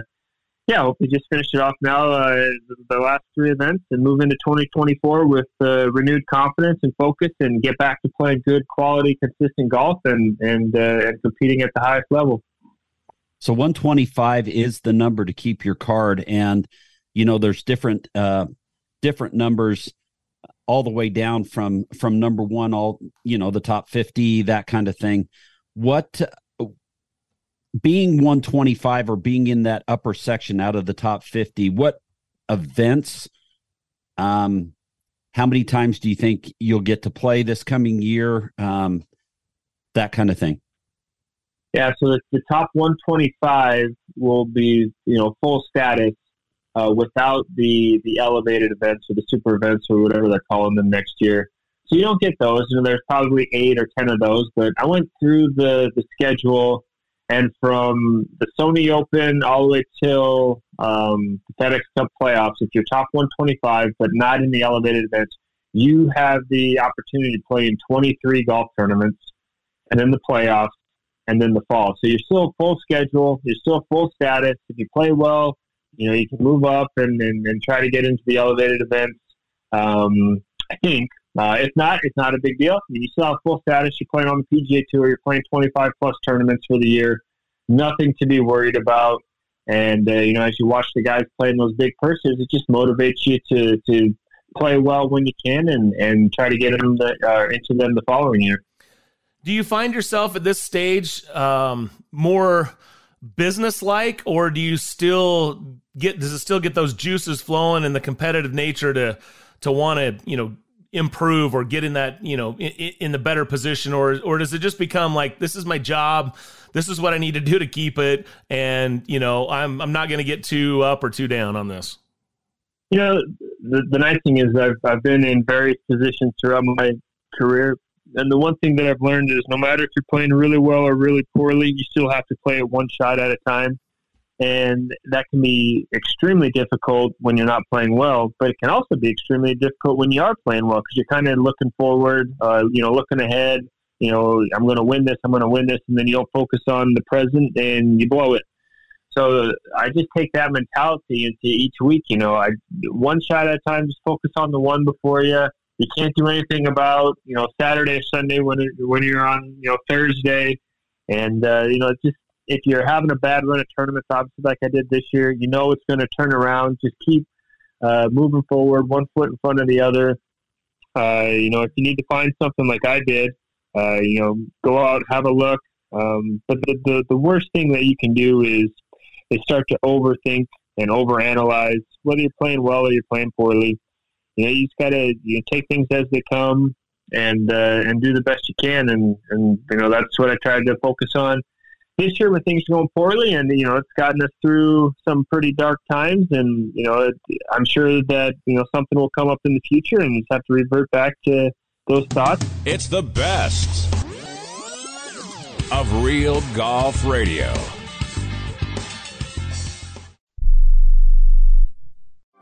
yeah, we just finished it off now uh, the last three events, and move into 2024 with uh, renewed confidence and focus, and get back to playing good, quality, consistent golf, and and uh, and competing at the highest level. So 125 is the number to keep your card, and you know there's different uh, different numbers all the way down from from number one all you know the top 50 that kind of thing. What being 125 or being in that upper section out of the top 50 what events um how many times do you think you'll get to play this coming year? Um that kind of thing yeah, so the, the top 125 will be, you know, full status uh, without the the elevated events or the super events or whatever they're calling them next year. So you don't get those. You know, there's probably eight or ten of those. But I went through the the schedule, and from the Sony Open all the way till um, the FedEx Cup playoffs, if you're top 125 but not in the elevated events, you have the opportunity to play in 23 golf tournaments and in the playoffs and then the fall. So you're still full schedule. You're still full status. If you play well, you know you can move up and, and, and try to get into the elevated events. Um, I think. Uh, if not, it's not a big deal. You still have full status. You're playing on the PGA Tour. You're playing 25 plus tournaments for the year. Nothing to be worried about. And uh, you know, as you watch the guys playing those big purses, it just motivates you to to play well when you can and and try to get them the, uh, into them the following year. Do you find yourself at this stage um, more business like, or do you still get does it still get those juices flowing and the competitive nature to to want to you know improve or get in that you know in, in, the better position? Or or does it just become like this is my job this is what i need to do to keep it and you know i'm i'm not going to get too up or too down on this? You know the, the nice thing is I've, I've been in various positions throughout my career and the one thing that i've learned is no matter if you're playing really well or really poorly you still have to play it one shot at a time and that can be extremely difficult when you're not playing well. But it can also be extremely difficult when you are playing well because you're kind of looking forward, uh, you know, looking ahead. You know, I'm going to win this. I'm going to win this, and then you don't focus on the present and you blow it. So I just take that mentality into each week. You know, I one shot at a time. Just focus on the one before you. You can't do anything about you know Saturday, Sunday when it, when you're on you know Thursday, and uh, you know just if you're having a bad run of tournaments, obviously like I did this year, you know it's going to turn around. Just keep uh, moving forward, one foot in front of the other. Uh, you know, if you need to find something like I did, uh, you know, go out, have a look. Um, but the, the, the worst thing that you can do is is start to overthink and overanalyze whether you're playing well or you're playing poorly. You know, you just gotta you take things as they come and uh, and do the best you can. And and you know that's what I tried to focus on this year when things are going poorly. And you know it's gotten us through some pretty dark times. And you know it, i'm sure that you know something will come up in the future and just have to revert back to those thoughts. It's the best of real golf radio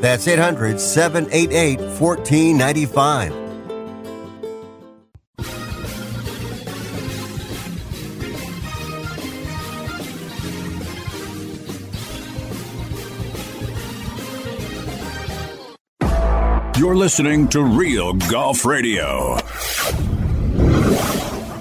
that's 800 788 1495. You're listening to Real Golf Radio.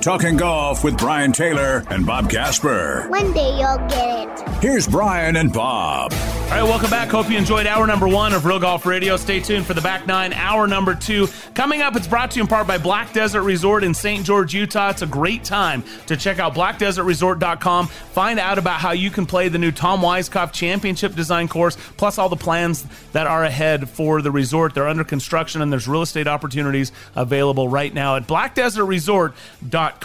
Talking golf with Brian Taylor and Bob Casper. One day you'll get it. Here's Brian and Bob. All right, welcome back. Hope you enjoyed hour number one of Real Golf Radio. Stay tuned for the back nine, hour number two. Coming up, it's brought to you in part by Black Desert Resort in St. George, Utah. It's a great time to check out blackdesertresort.com. Find out about how you can play the new Tom Weiskopf Championship Design course, plus all the plans that are ahead for the resort. They're under construction and there's real estate opportunities available right now at blackdesertresort.com.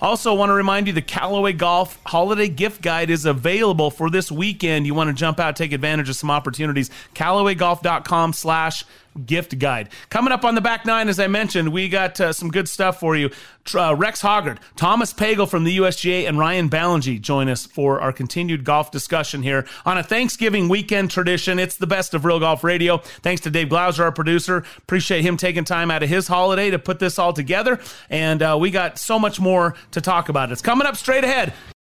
Also, want to remind you the Callaway Golf Holiday Gift Guide is available for this weekend. You want to jump out, take advantage of some opportunities. CallawayGolf.com slash gift guide. Coming up on the back nine, as I mentioned, we got uh, some good stuff for you. Uh, Rex Hoggard, Thomas Pagel from the USGA, and Ryan Ballengee join us for our continued golf discussion here on a Thanksgiving weekend tradition. It's the best of Real Golf Radio. Thanks to Dave Glauser, our producer. Appreciate him taking time out of his holiday to put this all together. And uh, we got so much more to talk about. It's coming up straight ahead.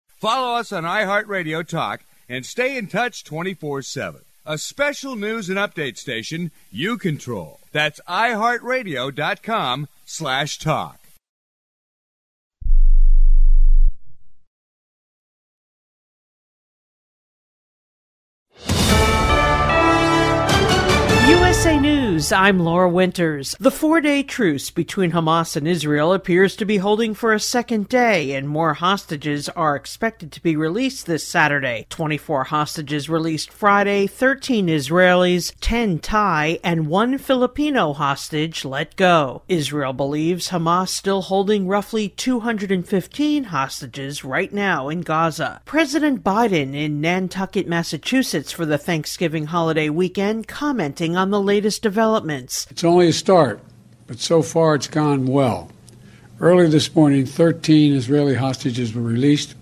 Follow us on iHeartRadio Talk and stay in touch 24 7. A special news and update station you control. That's iHeartRadio.com slash talk. USA News, I'm Laura Winters. The four day truce between Hamas and Israel appears to be holding for a second day, and more hostages are expected to be released this Saturday. 24 hostages released Friday, 13 Israelis, 10 Thai, and one Filipino hostage let go. Israel believes Hamas still holding roughly 215 hostages right now in Gaza. President Biden in Nantucket, Massachusetts for the Thanksgiving holiday weekend commenting on the latest developments. It's only a start, but so far it's gone well. Early this morning, 13 Israeli hostages were released,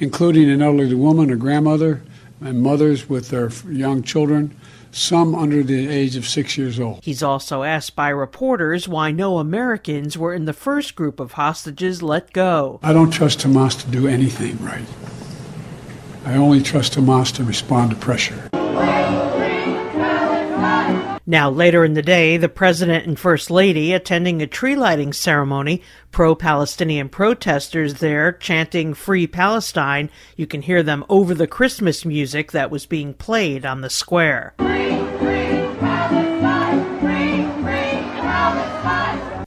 including an elderly woman, a grandmother, and mothers with their young children, some under the age of six years old. He's also asked by reporters why no Americans were in the first group of hostages let go. I don't trust Hamas to do anything right. I only trust Hamas to respond to pressure. Now, later in the day, the President and First Lady attending a tree lighting ceremony. Pro Palestinian protesters there chanting Free Palestine. You can hear them over the Christmas music that was being played on the square.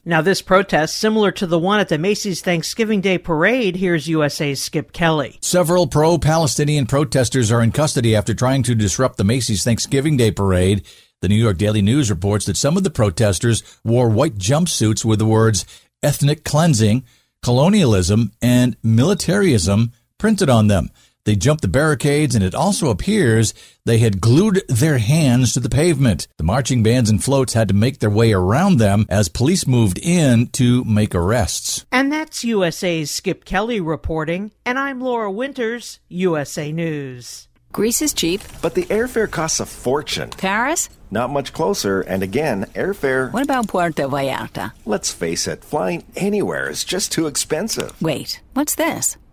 Now, this protest, similar to the one at the Macy's Thanksgiving Day Parade, here's USA's Skip Kelly. Several pro Palestinian protesters are in custody after trying to disrupt the Macy's Thanksgiving Day Parade. The New York Daily News reports that some of the protesters wore white jumpsuits with the words ethnic cleansing, colonialism, and militarism printed on them. They jumped the barricades, and it also appears they had glued their hands to the pavement. The marching bands and floats had to make their way around them as police moved in to make arrests. And that's USA's Skip Kelly reporting, and I'm Laura Winters, USA News. Greece is cheap. But the airfare costs a fortune. Paris? Not much closer, and again, airfare. What about Puerto Vallarta? Let's face it, flying anywhere is just too expensive. Wait, what's this?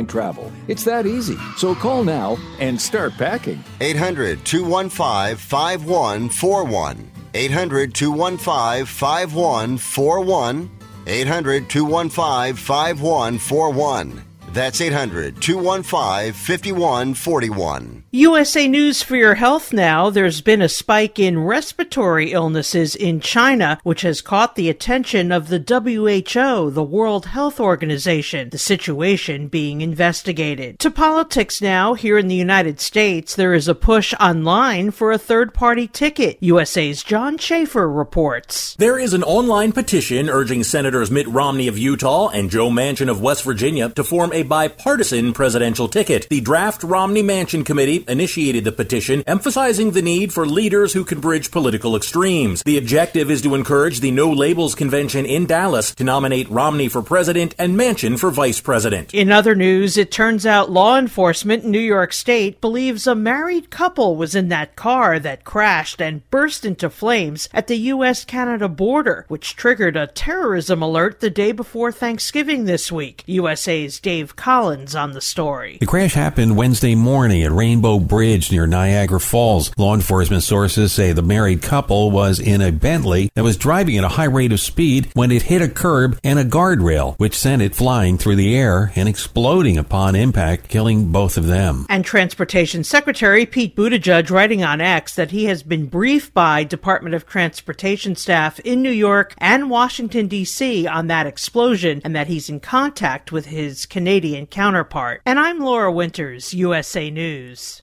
airline travel. It's that easy. So call now and start packing. 800 215 5141. 800 215 5141. 800 215 5141. That's 800 215 5141. USA News for Your Health now. There's been a spike in respiratory illnesses in China, which has caught the attention of the WHO, the World Health Organization, the situation being investigated. To politics now. Here in the United States, there is a push online for a third party ticket. USA's John Schaefer reports. There is an online petition urging Senators Mitt Romney of Utah and Joe Manchin of West Virginia to form a a bipartisan presidential ticket. The draft Romney Manchin Committee initiated the petition, emphasizing the need for leaders who can bridge political extremes. The objective is to encourage the No Labels Convention in Dallas to nominate Romney for president and Manchin for vice president. In other news, it turns out law enforcement in New York State believes a married couple was in that car that crashed and burst into flames at the U.S. Canada border, which triggered a terrorism alert the day before Thanksgiving this week. USA's Dave Collins on the story. The crash happened Wednesday morning at Rainbow Bridge near Niagara Falls. Law enforcement sources say the married couple was in a Bentley that was driving at a high rate of speed when it hit a curb and a guardrail, which sent it flying through the air and exploding upon impact, killing both of them. And Transportation Secretary Pete Buttigieg writing on X that he has been briefed by Department of Transportation staff in New York and Washington, D.C. on that explosion and that he's in contact with his Canadian counterpart. And I'm Laura Winters, USA News.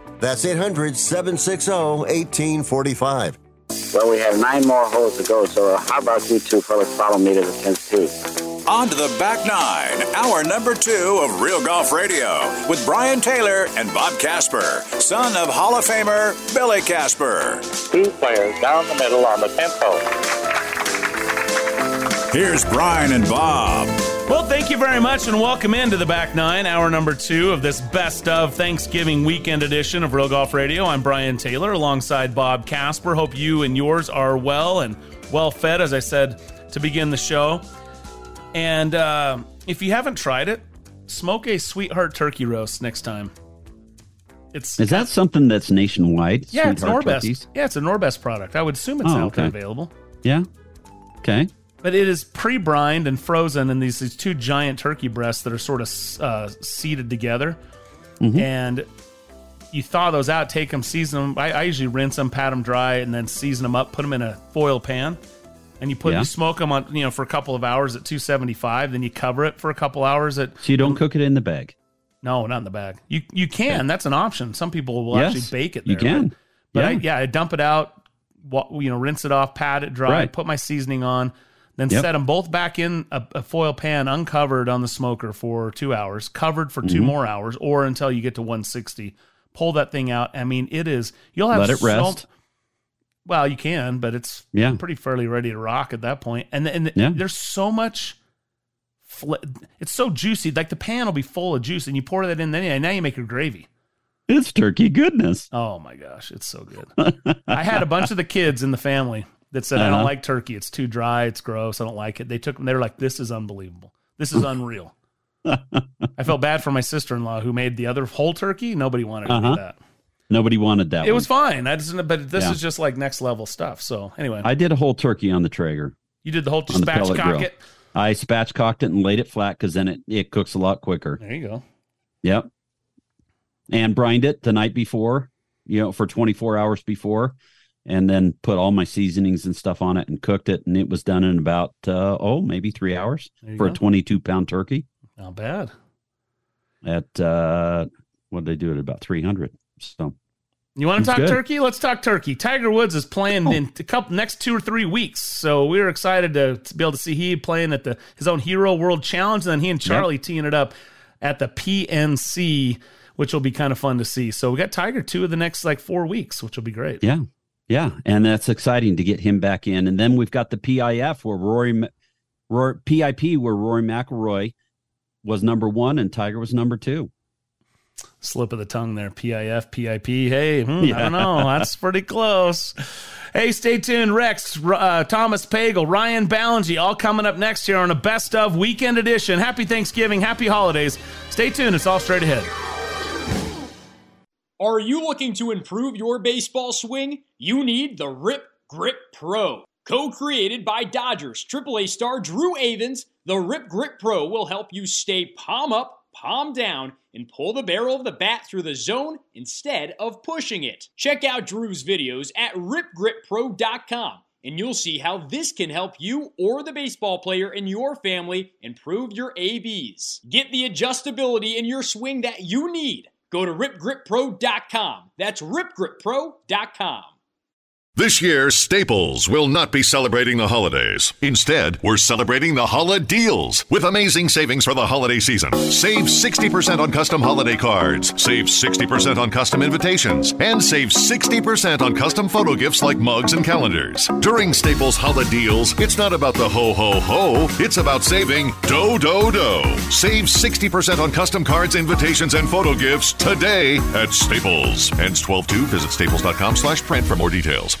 That's 800 760 1845. Well, we have nine more holes to go, so how about you two fellas follow me to the 10th tee? On to the back nine, hour number two of Real Golf Radio with Brian Taylor and Bob Casper, son of Hall of Famer Billy Casper. Two players down the middle on the 10th hole. Here's Brian and Bob. Well, thank you very much and welcome into the back nine, hour number two of this best of Thanksgiving weekend edition of Real Golf Radio. I'm Brian Taylor alongside Bob Casper. Hope you and yours are well and well fed, as I said to begin the show. And uh, if you haven't tried it, smoke a sweetheart turkey roast next time. It's Is that something that's nationwide? yeah, it's Norbest. turkeys? Yeah, it's a Norbest product. I would assume it's Oh, out there available. Yeah. Okay. But it is pre-brined and frozen in these, these two giant turkey breasts that are sort of uh, seated together. Mhm. And you thaw those out, take them, season them. I, I usually rinse them, pat them dry, and then season them up. Put them in a foil pan, and you put Yeah. you smoke them on you know for a couple of hours at 275. Then you cover it for a couple hours at. So you don't cook it in the bag. No, not in the bag. You you can. That's an option. Some people will Yes, actually bake it. you There, can. But, but I, Yeah. yeah, I dump it out. You know, rinse it off, pat it dry, Right. put my seasoning on, then Yep. set them both back in a, a foil pan, uncovered on the smoker for two hours, covered for 2 Mhm. more hours, or until you get to 160. Pull that thing out. I mean, it is. You'll have Let it so- rest. well, you can, but it's Yeah. pretty fairly ready to rock at that point. And and Yeah. there's so much. Fl- it's so juicy. Like the pan will be full of juice, and you pour that in. Then yeah, now you make your gravy. It's turkey goodness. Oh my gosh, it's so good. I had a bunch of the kids in the family that said, "I don't Uh-huh. like turkey. It's too dry. It's gross. I don't like it." They took. Them, they were like, "This is unbelievable. This is unreal." I felt bad for my sister in law who made the other whole turkey. Nobody wanted to Uh-huh. do that. Nobody wanted that. It one. was fine. I just, but this Yeah. is just like next level stuff. So anyway, I did a whole turkey on the Traeger. you did the whole on the pellet spatchcock it. I spatchcocked it and laid it flat because then it, it cooks a lot quicker. There you go. Yep. And brined it the night before, you know, for 24 hours before, and then put all my seasonings and stuff on it and cooked it. And it was done in about, uh, oh, maybe three hours for go. a 22 pound turkey. Not bad. at uh, what did they do at about 300. So you want to talk good. turkey? Let's talk turkey. Tiger Woods is playing Oh. in a couple next two or three weeks, so we're excited to, to be able to see he playing at the his own Hero World Challenge, and then he and Charlie teeing it up at the PNC, which will be kind of fun to see. So we got Tiger two of the next like four weeks, which will be great. Yeah. Yeah. And that's exciting to get him back in. And then we've got the PIF where Rory, Rory PIP, where Rory McIlroy was number one and Tiger was number two. Slip of the tongue there. PIF, PIP. Hey, hmm, I don't know. That's pretty close. Hey, stay tuned. Rex, uh, Thomas Pagel, Ryan Ballengee, all coming up next here on a best of weekend edition. Happy Thanksgiving. Happy holidays. Stay tuned. It's all straight ahead. Are you looking to improve your baseball swing? You need the Rip Grip Pro. Co created by Dodgers AAA star Drew Avans, the Rip Grip Pro will help you stay palm up, palm down, and pull the barrel of the bat through the zone instead of pushing it. Check out Drew's videos at ripgrippro.com and you'll see how this can help you or the baseball player in your family improve your ABs. Get the adjustability in your swing that you need. Go to ripgrippro.com. That's ripgrippro.com. This year, Staples will not be celebrating the holidays. Instead, we're celebrating the holiday deals with amazing savings for the holiday season. Save 60% on custom holiday cards, save 60% on custom invitations, and save 60% on custom photo gifts like mugs and calendars. During Staples holiday deals, it's not about the ho ho ho, it's about saving do do do. Save 60% on custom cards, invitations, and photo gifts today at Staples. Ends 12 2. Visit staples.com slash print for more details.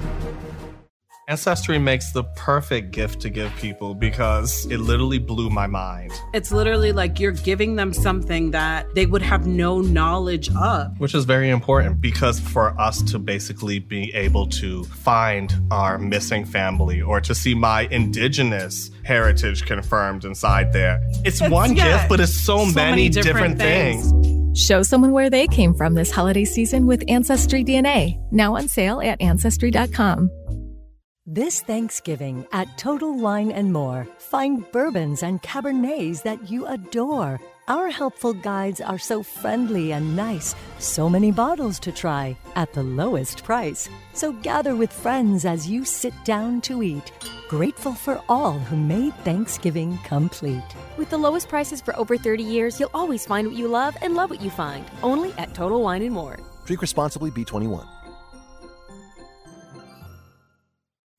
Ancestry makes the perfect gift to give people because it literally blew my mind, It's literally like you're giving them something that they would have no knowledge of. which is very important because for us to basically be able to find our missing family or to see my indigenous heritage confirmed inside there. It's, It's- one yeah, gift, but it's so, so many, many different, different things. Show someone where they came from this holiday season with Ancestry DNA, now on sale at Ancestry.com. This Thanksgiving at Total Wine and More, find bourbons and cabernets that you adore. Our helpful guides are so friendly and nice, so many bottles to try at the lowest price. So gather with friends as you sit down to eat, grateful for all who made Thanksgiving complete. With the lowest prices for over 30 years, you'll always find what you love and love what you find. Only at Total Wine and More. Drink responsibly, B21.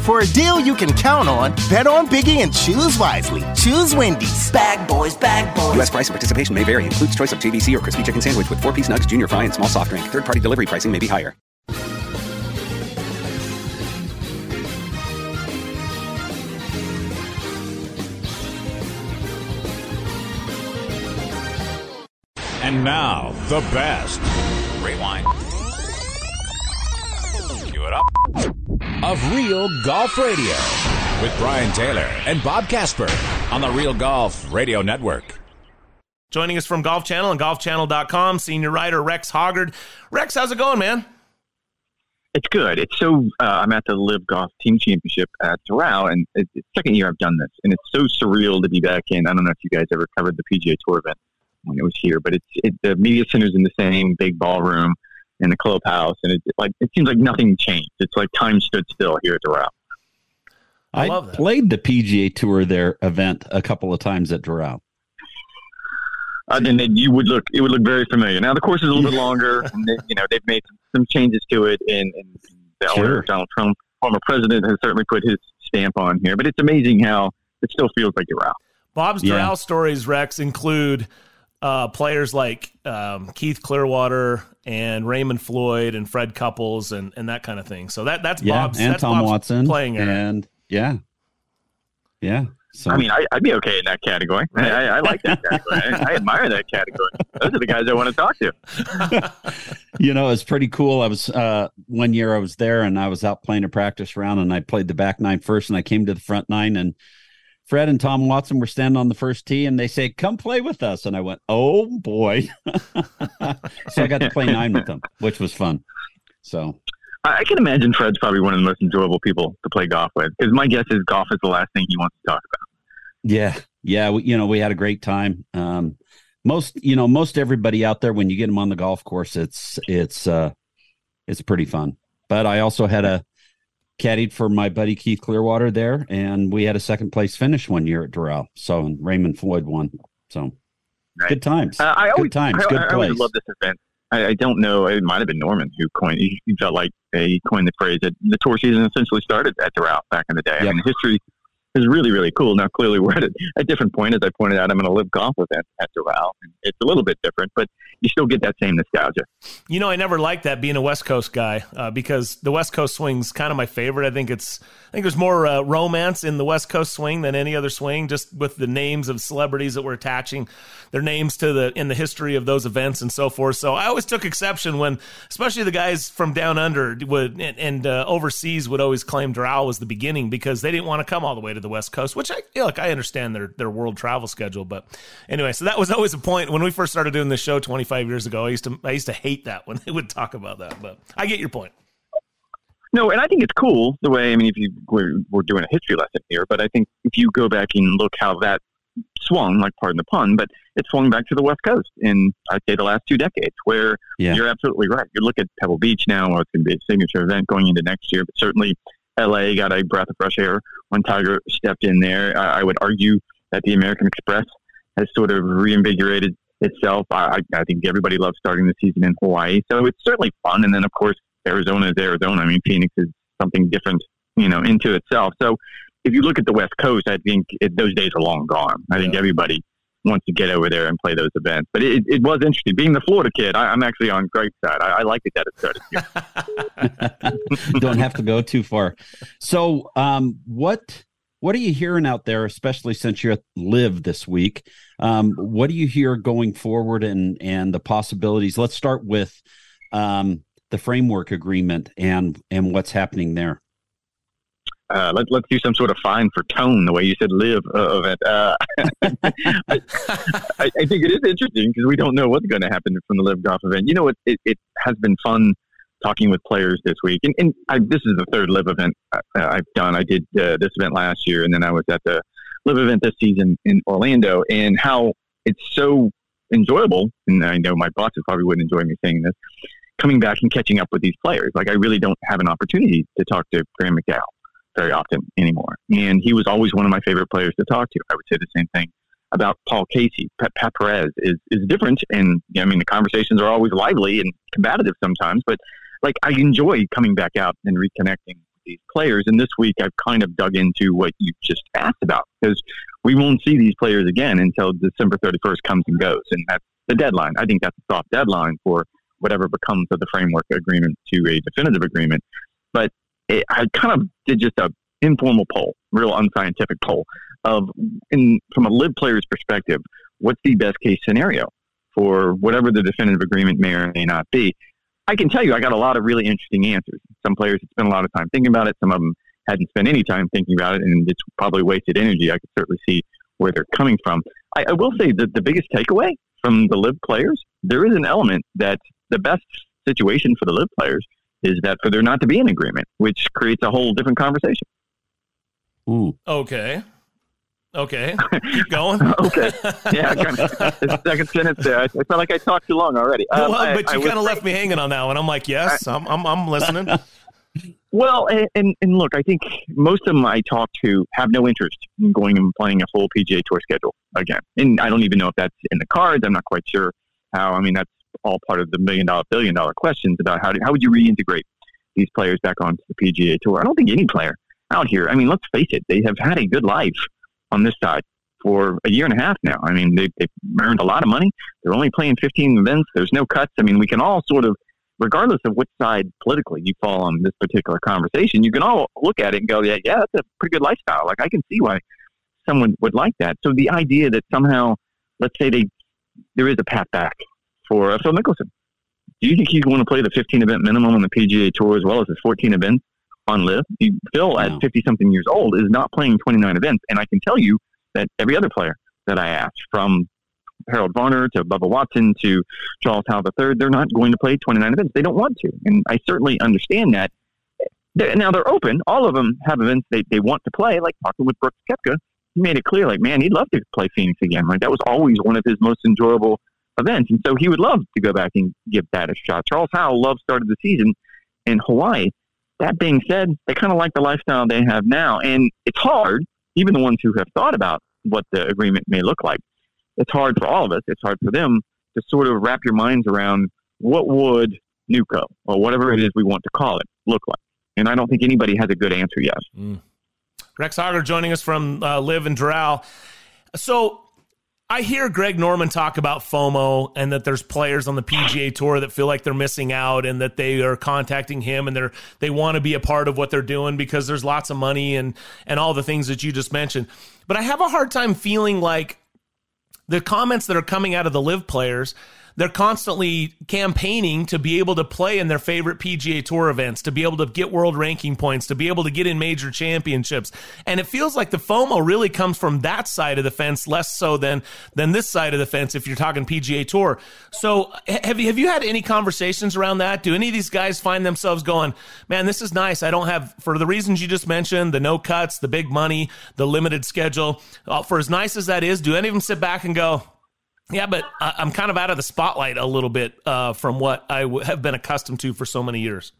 For a deal you can count on, bet on Biggie and choose wisely. Choose Wendy's. Bag boys, bag boys. U.S. price and participation may vary. Includes choice of JBC or crispy chicken sandwich with four-piece nugs, junior fry, and small soft drink. Third-party delivery pricing may be higher. And now, the best. Rewind. Cue it up. Of Real Golf Radio with Brian Taylor and Bob Casper on the Real Golf Radio Network. Joining us from Golf Channel and golfchannel.com, senior writer Rex Hoggard. Rex, how's it going, man? It's good. It's so. Uh, I'm at the LIV Golf Team Championship at Doral, and it's the second year I've done this, and it's so surreal to be back in. I don't know if you guys ever covered the PGA Tour event when it was here, but it's it, the media center's in the same big ballroom in the clubhouse, and it's like it seems like nothing changed. It's like time stood still here at Doral. I, played the PGA Tour their event a couple of times at Doral. Uh, then then you would look. It would look very familiar. Now the course is a little bit longer, and they, you know they've made some, some changes to it, and, and the Sure. Donald Trump, former president, has certainly put his stamp on here. But it's amazing how it still feels like Doral. Bob's Yeah. Doral stories, Rex, include uh, players like um, Keith Clearwater and Raymond Floyd and Fred Couples and, and that kind of thing. So that that's yeah, Bob's and that's Tom Bob's Watson playing era. and yeah, yeah. So I mean, I, I'd be okay in that category. I, I, I like that category. I, I admire that category. Those are the guys I want to talk to. you know, it's pretty cool. I was uh one year I was there and I was out playing a practice round and I played the back nine first and I came to the front nine and Fred and Tom Watson were standing on the first tee and they say, Come play with us. And I went, Oh boy. so I got to play nine with them, which was fun. So I, I can imagine Fred's probably one of the most enjoyable people to play golf with because my guess is golf is the last thing he wants to talk about. Yeah, yeah. We, you know, we had a great time. Um, most, you know, most everybody out there when you get them on the golf course, it's it's uh, it's pretty fun. But I also had a caddied for my buddy Keith Clearwater there, and we had a second place finish one year at Doral. So and Raymond Floyd won. So good times. Uh, I good always, times. I, good I, I place. always love this event. I, I don't know. It might have been Norman who coined. He, felt like he coined the phrase that the tour season essentially started at Doral back in the day. I mean, history is really, really cool. Now, clearly, we're at a, a different point. As I pointed out, I'm going to live golf with that at, at Doral. It's a little bit different, but you still get that same nostalgia. You know, I never liked that being a West Coast guy uh, because the West Coast swing's kind of my favorite. I think it's, I think there's more uh, romance in the West Coast swing than any other swing, just with the names of celebrities that were attaching their names to the in the history of those events and so forth. So I always took exception when, especially the guys from down under would and, and uh, overseas would always claim Doral was the beginning because they didn't want to come all the way to the West Coast. Which I yeah, look, I understand their their world travel schedule, but anyway, so that was always a point when we first started doing this show 25 years ago. I used to I used to hate that when they would talk about that, but I get your point. No, and I think it's cool the way. I mean, if you we're, we're doing a history lesson here, but I think if you go back and look how that swung, like pardon the pun, but it swung back to the West Coast in I'd say the last two decades, where Yeah. you're absolutely right. You look at Pebble Beach now, well, it's going to be a signature event going into next year, but certainly LA got a breath of fresh air when Tiger stepped in there. I, I would argue that the American Express has sort of reinvigorated itself. I, I think everybody loves starting the season in Hawaii, so it's certainly fun. And then, of course, Arizona is Arizona. I mean, Phoenix is something different, you know, into itself. So, if you look at the West Coast, I think it, those days are long gone. I think everybody wants to get over there and play those events. But it, it was interesting. Being the Florida kid, I, I'm actually on Greg's side. I, I like it that it started here. don't have to go too far. So, um, what what are you hearing out there, especially since you're at Live this week? Um, what do you hear going forward and and the possibilities? Let's start with um, the framework agreement and and what's happening there. Uh, let, let's do some sort of fine for tone, the way you said live uh, event. Uh, I, I, I think it is interesting because we don't know what's going to happen from the LIV golf event. You know, it, it, it has been fun talking with players this week. And, and I, this is the third LIV event uh, I've done. I did uh, this event last year, and then I was at the LIV event this season in Orlando, and how it's so enjoyable. And I know my bosses probably wouldn't enjoy me saying this. Coming back and catching up with these players, like I really don't have an opportunity to talk to Graham McDowell very often anymore. And he was always one of my favorite players to talk to. I would say the same thing about Paul Casey. Pat, Perez is, is different. And I mean, the conversations are always lively and combative sometimes, but like I enjoy coming back out and reconnecting with these players. And this week I've kind of dug into what you just asked about because we won't see these players again until December 31st comes and goes. And that's the deadline. I think that's a soft deadline for whatever becomes of the framework agreement to a definitive agreement. But it, I kind of did just a informal poll, real unscientific poll of, in from a LIV player's perspective, what's the best case scenario for whatever the definitive agreement may or may not be. I can tell you, I got a lot of really interesting answers. Some players had spent a lot of time thinking about it. Some of them hadn't spent any time thinking about it, and it's probably wasted energy. I could certainly see where they're coming from. I, I will say that the biggest takeaway from the LIV players, there is an element that the best situation for the LIV players is that for there not to be an agreement, which creates a whole different conversation. Ooh. Okay. Okay. Keep going. okay. Yeah, kind of, the second sentence there. I, I felt like I talked too long already. Um, well, but I you kind of left me hanging on that one. I'm like, yes, I'm, I'm, I'm listening. Well, and, and, and look, I think most of them I talk to have no interest in going and playing a full PGA Tour schedule again. And I don't even know if that's in the cards. I'm not quite sure how. I mean, that's all part of the million dollar, billion dollar questions about how, do, how would you reintegrate these players back onto the PGA Tour. I don't think any player out here, I mean, let's face it, they have had a good life on this side for a year and a half now. I mean, they, they've earned a lot of money. They're only playing 15 events. There's no cuts. I mean, we can all sort of, regardless of which side politically you fall on this particular conversation, you can all look at it and go, yeah, yeah, that's a pretty good lifestyle. Like I can see why someone would like that. So the idea that somehow, let's say they, there is a path back for uh, Phil Mickelson. Do you think he's going to play the 15 event minimum on the PGA Tour as well as his 14 events on LIV? Phil, at 50 something years old, is not playing 29 events. And I can tell you that every other player that I asked, from Harold Varner to Bubba Watson to Charles Howell III, they're not going to play 29 events. They don't want to. And I certainly understand that. They're, now they're open. All of them have events they, they want to play, like talking with Brooks Koepka. He made it clear, like, man, he'd love to play Phoenix again. Like, that was always one of his most enjoyable events. And so he would love to go back and give that a shot. Charles Howell loved started the season in Hawaii. That being said, they kind of like the lifestyle they have now. And it's hard even the ones who have thought about what the agreement may look like. It's hard for all of us. It's hard for them to sort of wrap your minds around what would NewCo or whatever it is we want to call it look like. And I don't think anybody has a good answer yet. Mm. Rex Hoggard joining us from uh, LIV in Doral. So I hear Greg Norman talk about FOMO and that there's players on the PGA Tour that feel like they're missing out and that they are contacting him and they're they want to be a part of what they're doing because there's lots of money and and all the things that you just mentioned. But I have a hard time feeling like the comments that are coming out of the LIV players they're constantly campaigning to be able to play in their favorite PGA Tour events, to be able to get world ranking points, to be able to get in major championships. And it feels like the FOMO really comes from that side of the fence, less so than than this side of the fence if you're talking PGA Tour. So have you have you had any conversations around that? Do any of these guys find themselves going, "Man, this is nice. I don't have for the reasons you just mentioned, the no cuts, the big money, the limited schedule. Uh, for as nice as that is, do any of them sit back and go, yeah, but I'm kind of out of the spotlight a little bit uh, from what I w- have been accustomed to for so many years.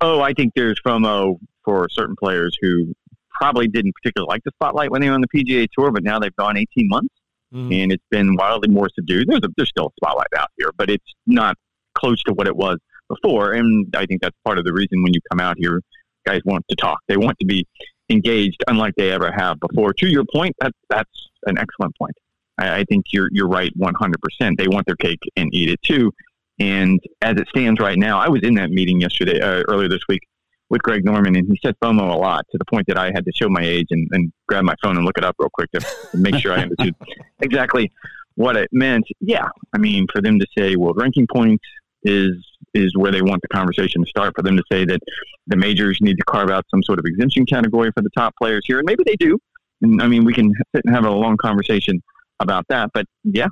Oh, I think there's FOMO for certain players who probably didn't particularly like the spotlight when they were on the PGA Tour, but now they've gone 18 months mm. and it's been wildly more subdued. There's, a, there's still a spotlight out here, but it's not close to what it was before. And I think that's part of the reason when you come out here, guys want to talk. They want to be engaged, unlike they ever have before. To your point, that, that's an excellent point. I, I think you're you're right 100%. They want their cake and eat it too. And as it stands right now, I was in that meeting yesterday, uh, earlier this week, with Greg Norman, and he said FOMO a lot to the point that I had to show my age and, and grab my phone and look it up real quick to, to make sure I understood exactly what it meant. Yeah, I mean, for them to say world ranking points is is where they want the conversation to start. For them to say that the majors need to carve out some sort of exemption category for the top players here, and maybe they do. And I mean, we can sit and have a long conversation about that. But yeah,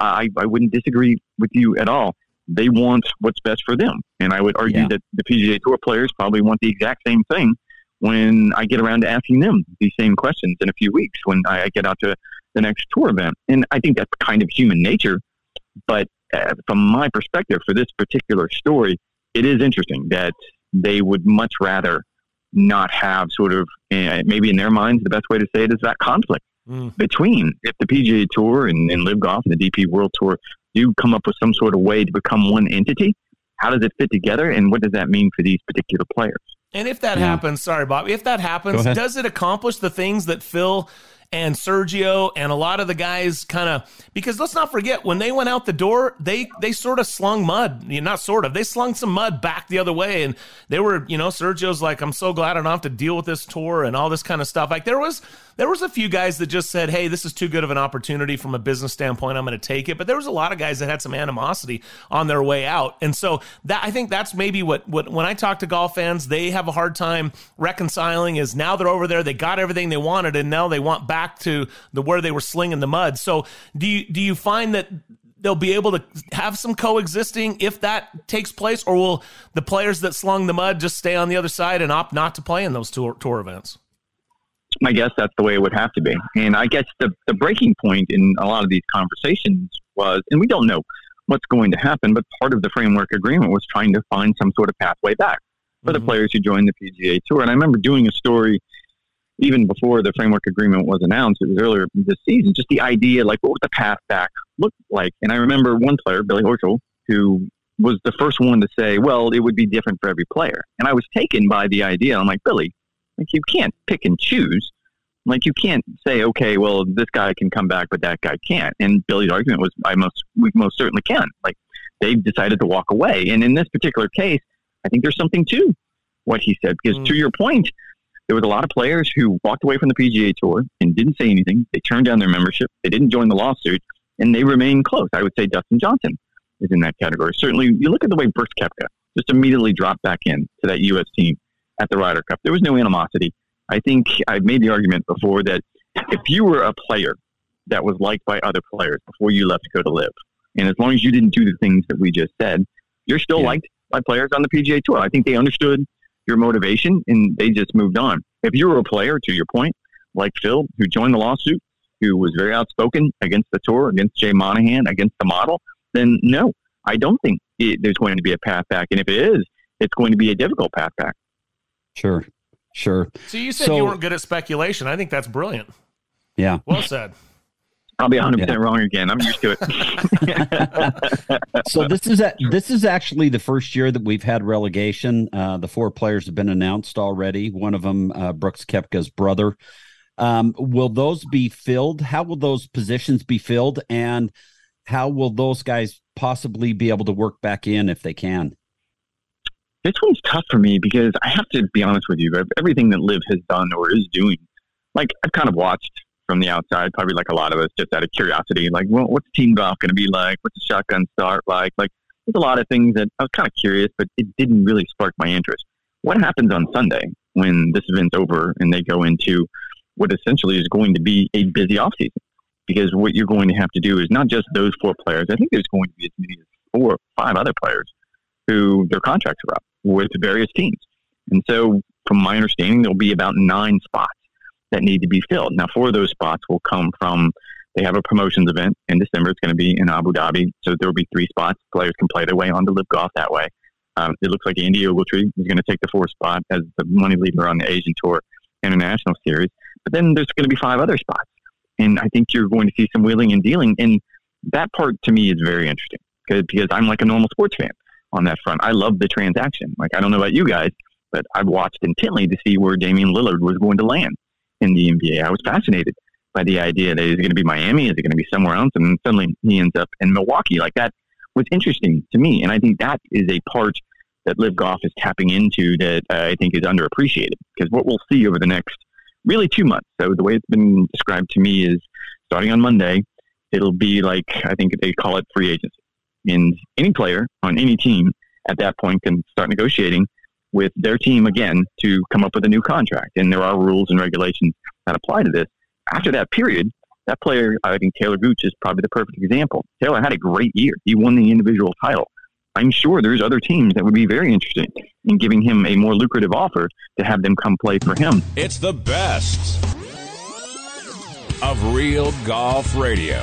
I, I wouldn't disagree with you at all. They want what's best for them. And I would argue yeah. that the PGA Tour players probably want the exact same thing when I get around to asking them these same questions in a few weeks when I get out to the next tour event. And I think that's kind of human nature. But uh, from my perspective, for this particular story, it is interesting that they would much rather not have sort of, uh, maybe in their minds, the best way to say it is that conflict mm. between if the PGA Tour and, and LIV Golf and the DP World Tour do come up with some sort of way to become one entity. How does it fit together, and what does that mean for these particular players? And if that yeah. happens, sorry, Bob, if that happens, does it accomplish the things that Phil and Sergio and a lot of the guys kind of because let's not forget when they went out the door, they they sort of slung mud, you know, not sort of, they slung some mud back the other way, and they were, you know, Sergio's like, I'm so glad I don't have to deal with this tour and all this kind of stuff. Like there was there was a few guys that just said, "Hey, this is too good of an opportunity from a business standpoint. I'm going to take it." But there was a lot of guys that had some animosity on their way out, and so that I think that's maybe what what when I talk to golf fans, they have a hard time reconciling. Is now they're over there, they got everything they wanted, and now they want back to the where they were slinging the mud. So do you do you find that they'll be able to have some coexisting if that takes place, or will the players that slung the mud just stay on the other side and opt not to play in those tour, tour events? I guess that's the way it would have to be. And I guess the, the breaking point in a lot of these conversations was, and we don't know what's going to happen, but part of the framework agreement was trying to find some sort of pathway back for mm-hmm. the players who joined the PGA Tour. And I remember doing a story even before the framework agreement was announced. It was earlier this season. Just the idea, like, what would the path back look like? And I remember one player, Billy Horschel, who was the first one to say, well, it would be different for every player. And I was taken by the idea. I'm like, Billy, like you can't pick and choose Like you can't say, okay, well, this guy can come back, but that guy can't. And Billy's argument was, I most we most certainly can. Like they've decided to walk away, and in this particular case, I think there's something to what he said because mm. to your point, there was a lot of players who walked away from the PGA Tour and didn't say anything. They turned down their membership. They didn't join the lawsuit, and they remain close. I would say Dustin Johnson is in that category. Certainly, you look at the way Brooks Koepka just immediately dropped back in to that U.S. team at the Ryder Cup. There was no animosity. I think I've made the argument before that if you were a player that was liked by other players before you left to go to LIV, and as long as you didn't do the things that we just said, you're still yeah. liked by players on the PGA Tour. I think they understood your motivation and they just moved on. If you were a player, to your point, like Phil, who joined the lawsuit, who was very outspoken against the tour, against Jay Monahan, against the model, then no, I don't think it, there's going to be a path back. And if it is, it's going to be a difficult path back. Sure. Sure. So you said so, you weren't good at speculation. I think that's brilliant. Yeah. Well said. I'll be 100 percent wrong again. I'm used to it. so this is a, this is actually the first year that we've had relegation. Uh, the four players have been announced already. One of them, uh, Brooks Koepka's brother. Um, will those be filled? How will those positions be filled? And how will those guys possibly be able to work back in if they can? This one's tough for me because I have to be honest with you. Everything that LIV has done or is doing, like I've kind of watched from the outside, probably like a lot of us, just out of curiosity. Like, well, what's team golf going to be like? What's the shotgun start like? Like, there's a lot of things that I was kind of curious, but it didn't really spark my interest. What happens on Sunday when this event's over and they go into what essentially is going to be a busy offseason? Because what you're going to have to do is not just those four players. I think there's going to be as many as four or five other players who their contracts are up with various teams. And so, from my understanding, there'll be about nine spots that need to be filled. Now, four of those spots will come from they have a promotions event in December. It's going to be in Abu Dhabi, so there will be three spots. Players can play their way on to LIV golf that way. Um, it looks like Andy Ogletree is going to take the fourth spot as the money leader on the Asian Tour International Series. But then there's going to be five other spots, and I think you're going to see some wheeling and dealing. And that part to me is very interesting because because I'm like a normal sports fan on that front. I love the transaction. Like I don't know about you guys, but I've watched intently to see where Damian Lillard was going to land in the NBA. I was fascinated by the idea that he's going to be Miami, is it going to be somewhere else, and suddenly he ends up in Milwaukee. Like that was interesting to me, and I think that is a part that LIV Golf is tapping into that uh, I think is underappreciated. Because what we'll see over the next really two months. So the way it's been described to me is starting on Monday, it'll be like I think they call it free agency, and any player on any team at that point can start negotiating with their team again to come up with a new contract. And there are rules and regulations that apply to this. After that period, that player, I think Taylor Gooch is probably the perfect example. Taylor had a great year. He won the individual title. I'm sure there's other teams that would be very interested in giving him a more lucrative offer to have them come play for him. It's the best of Real Golf Radio.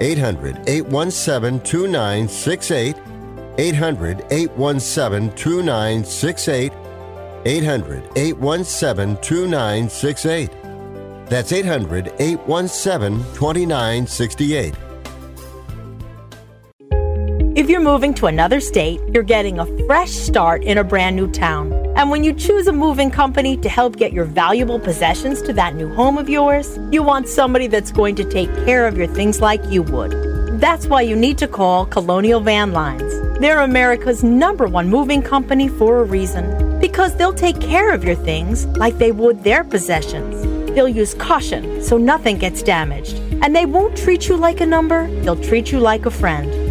800 817 2968. 800 817 2968. 800 817 2968. That's 800 817 2968. If you're moving to another state, you're getting a fresh start in a brand new town. And when you choose a moving company to help get your valuable possessions to that new home of yours, you want somebody that's going to take care of your things like you would. That's why you need to call Colonial Van Lines. They're America's number one moving company for a reason. Because they'll take care of your things like they would their possessions. They'll use caution so nothing gets damaged. And they won't treat you like a number, they'll treat you like a friend.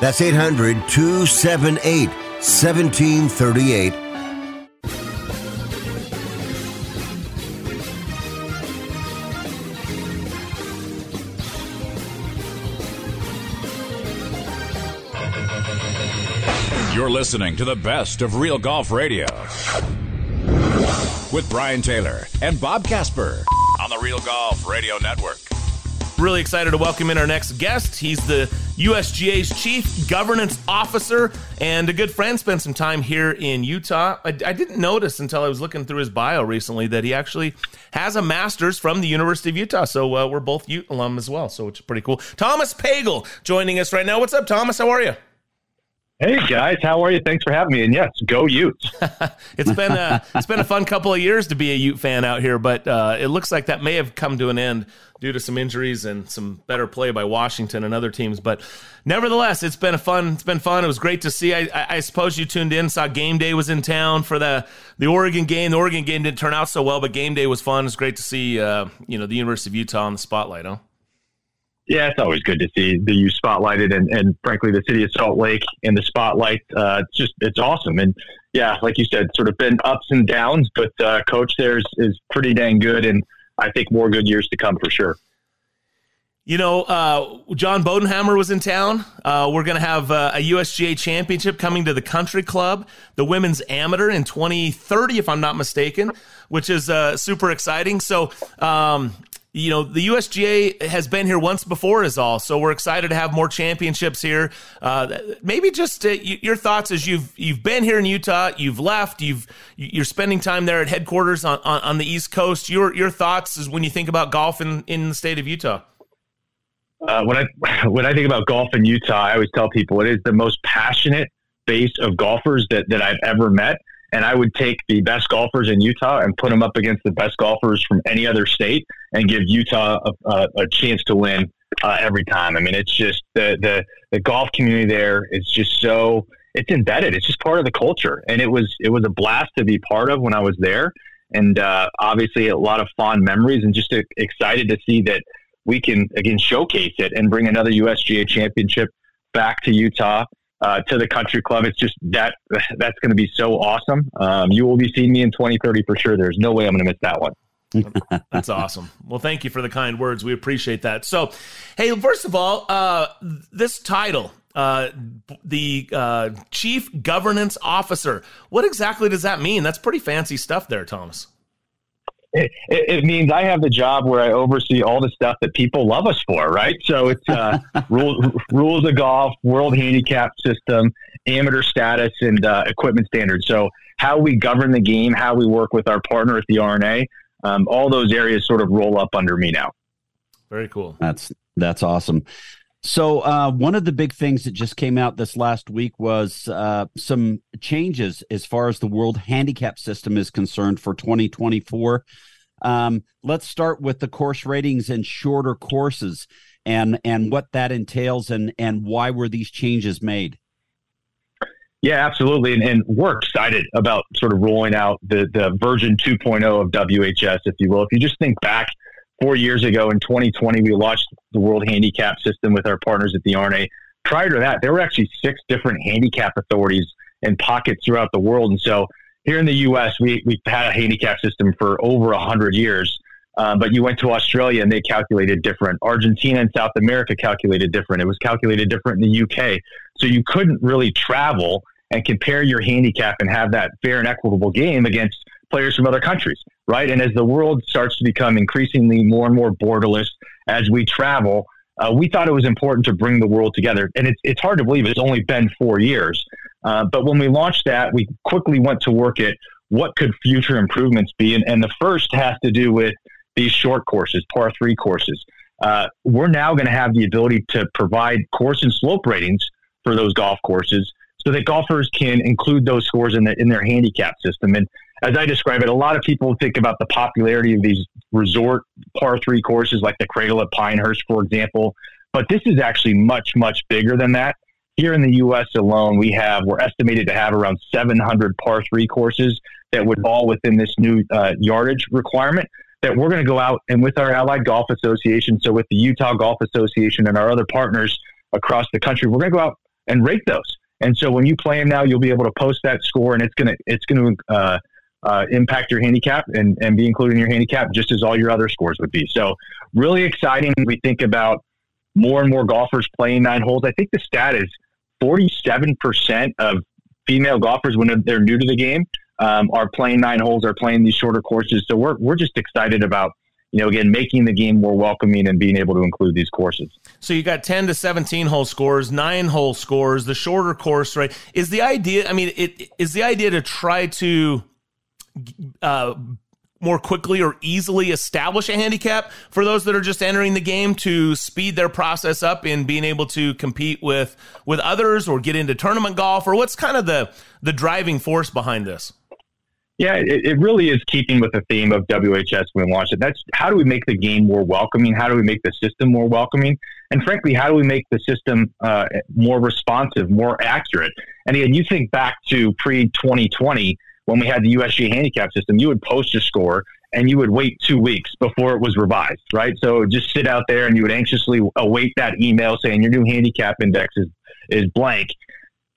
That's 800 278 1738. You're listening to the best of Real Golf Radio with Brian Taylor and Bob Casper on the Real Golf Radio Network. Really excited to welcome in our next guest. He's the USGA's chief governance officer and a good friend. Spent some time here in Utah. I, I, didn't notice until I was looking through his bio recently that he actually has a master's from the University of Utah. So uh, we're both Ute alum as well. So it's pretty cool. Thomas Pagel joining us right now. What's up, Thomas? How are you? Hey guys, how are you? Thanks for having me. And yes, go Utes. it's been a it's been a fun couple of years to be a Ute fan out here, but uh, it looks like that may have come to an end due to some injuries and some better play by Washington and other teams. But nevertheless, it's been a fun. It's been fun. It was great to see. I, I, I suppose you tuned in, saw game day was in town for the the Oregon game. The Oregon game didn't turn out so well, but game day was fun. It's great to see uh, you know the University of Utah in the spotlight. Huh? Yeah, it's always good to see the U spotlighted and, and frankly the city of Salt Lake in the spotlight. Uh, it's just it's awesome. And yeah, like you said, sort of been ups and downs, but uh, coach there is, is pretty dang good, and I think more good years to come for sure. You know, uh, John Bodenhamer was in town. Uh, we're going to have uh, a USGA championship coming to the country club, the women's amateur in 2030, if I'm not mistaken, which is uh, super exciting. So, um, you know, the USGA has been here once before, is all. So we're excited to have more championships here. Uh, maybe just uh, your thoughts as you've you've been here in Utah, you've left, you've you're spending time there at headquarters on, on, on the East Coast. Your your thoughts is when you think about golf in, in the state of Utah. Uh, when I when I think about golf in Utah, I always tell people it is the most passionate base of golfers that that I've ever met and I would take the best golfers in Utah and put them up against the best golfers from any other state and give Utah a, a, a chance to win uh, every time. I mean, it's just the, the the golf community there is just so it's embedded. It's just part of the culture, and it was it was a blast to be part of when I was there, and uh, obviously a lot of fond memories, and just excited to see that we can again showcase it and bring another USGA championship back to Utah uh, to the country club. It's just that that's going to be so awesome. Um, you will be seeing me in 2030 for sure. There's no way I'm going to miss that one. That's awesome. Well, thank you for the kind words. We appreciate that. So, hey, first of all, uh, this title, uh, the uh, Chief Governance Officer, what exactly does that mean? That's pretty fancy stuff there, Thomas it, it, means I have the job where I oversee all the stuff that people love us for, right? So it's uh, rules, rules of golf, world handicap system, amateur status, and uh, equipment standards. So how we govern the game, how we work with our partner at the R&A, um, all those areas sort of roll up under me now. Very cool. That's that's awesome. So, uh, one of the big things that just came out this last week was uh, some changes as far as the World Handicap System is concerned for 2024. Um, let's start with the course ratings and shorter courses, and and what that entails, and and why were these changes made. Yeah, absolutely. And, and, we're excited about sort of rolling out the, the version 2.0 of WHS, if you will. If you just think back four years ago in 2020, we launched the World Handicap System with our partners at the R&A. Prior to that, there were actually six different handicap authorities in pockets throughout the world. And so here in the U.S., we, we've had a handicap system for over 100 years. Uh, but you went to Australia and they calculated different. Argentina and South America calculated different. It was calculated different in the UK. So you couldn't really travel and compare your handicap and have that fair and equitable game against players from other countries, right? And as the world starts to become increasingly more and more borderless as we travel, uh, we thought it was important to bring the world together. And it's, it's hard to believe it's only been four years. Uh, but when we launched that, we quickly went to work at what could future improvements be. And, and the first has to do with these short courses, par three courses. Uh, we're now going to have the ability to provide course and slope ratings for those golf courses so that golfers can include those scores in, the, in their handicap system. And as I describe it, a lot of people think about the popularity of these resort par three courses like the Cradle at Pinehurst, for example. But this is actually much, much bigger than that. Here in the U.S. alone, we have, we're estimated to have around 700 par three courses that would fall within this new uh, yardage requirement that we're going to go out and with our Allied Golf Association, so with the Utah Golf Association and our other partners across the country, we're going to go out and rate those. And so when you play them now, you'll be able to post that score, and it's going to it's going to uh, uh, impact your handicap and, and be included in your handicap just as all your other scores would be. So really exciting. We think about more and more golfers playing nine holes. I think the stat is 47% of female golfers when they're new to the game um, are playing nine holes, are playing these shorter courses. So we're, we're just excited about, you know, again, making the game more welcoming and being able to include these courses. So you got 10 to 17 hole scores, nine hole scores, the shorter course, right? Is the idea, I mean, it is the idea to try to, uh, more quickly or easily establish a handicap for those that are just entering the game to speed their process up in being able to compete with with others or get into tournament golf or what's kind of the the driving force behind this yeah, it, it, really is keeping with the theme of WHS when we launched it. That's how do we make the game more welcoming? How do we make the system more welcoming? And frankly, how do we make the system uh, more responsive, more accurate? And again, you think back to pre 2020 when we had the USGA handicap system, you would post your score and you would wait two weeks before it was revised, right? So just sit out there and you would anxiously await that email saying your new handicap index is, is blank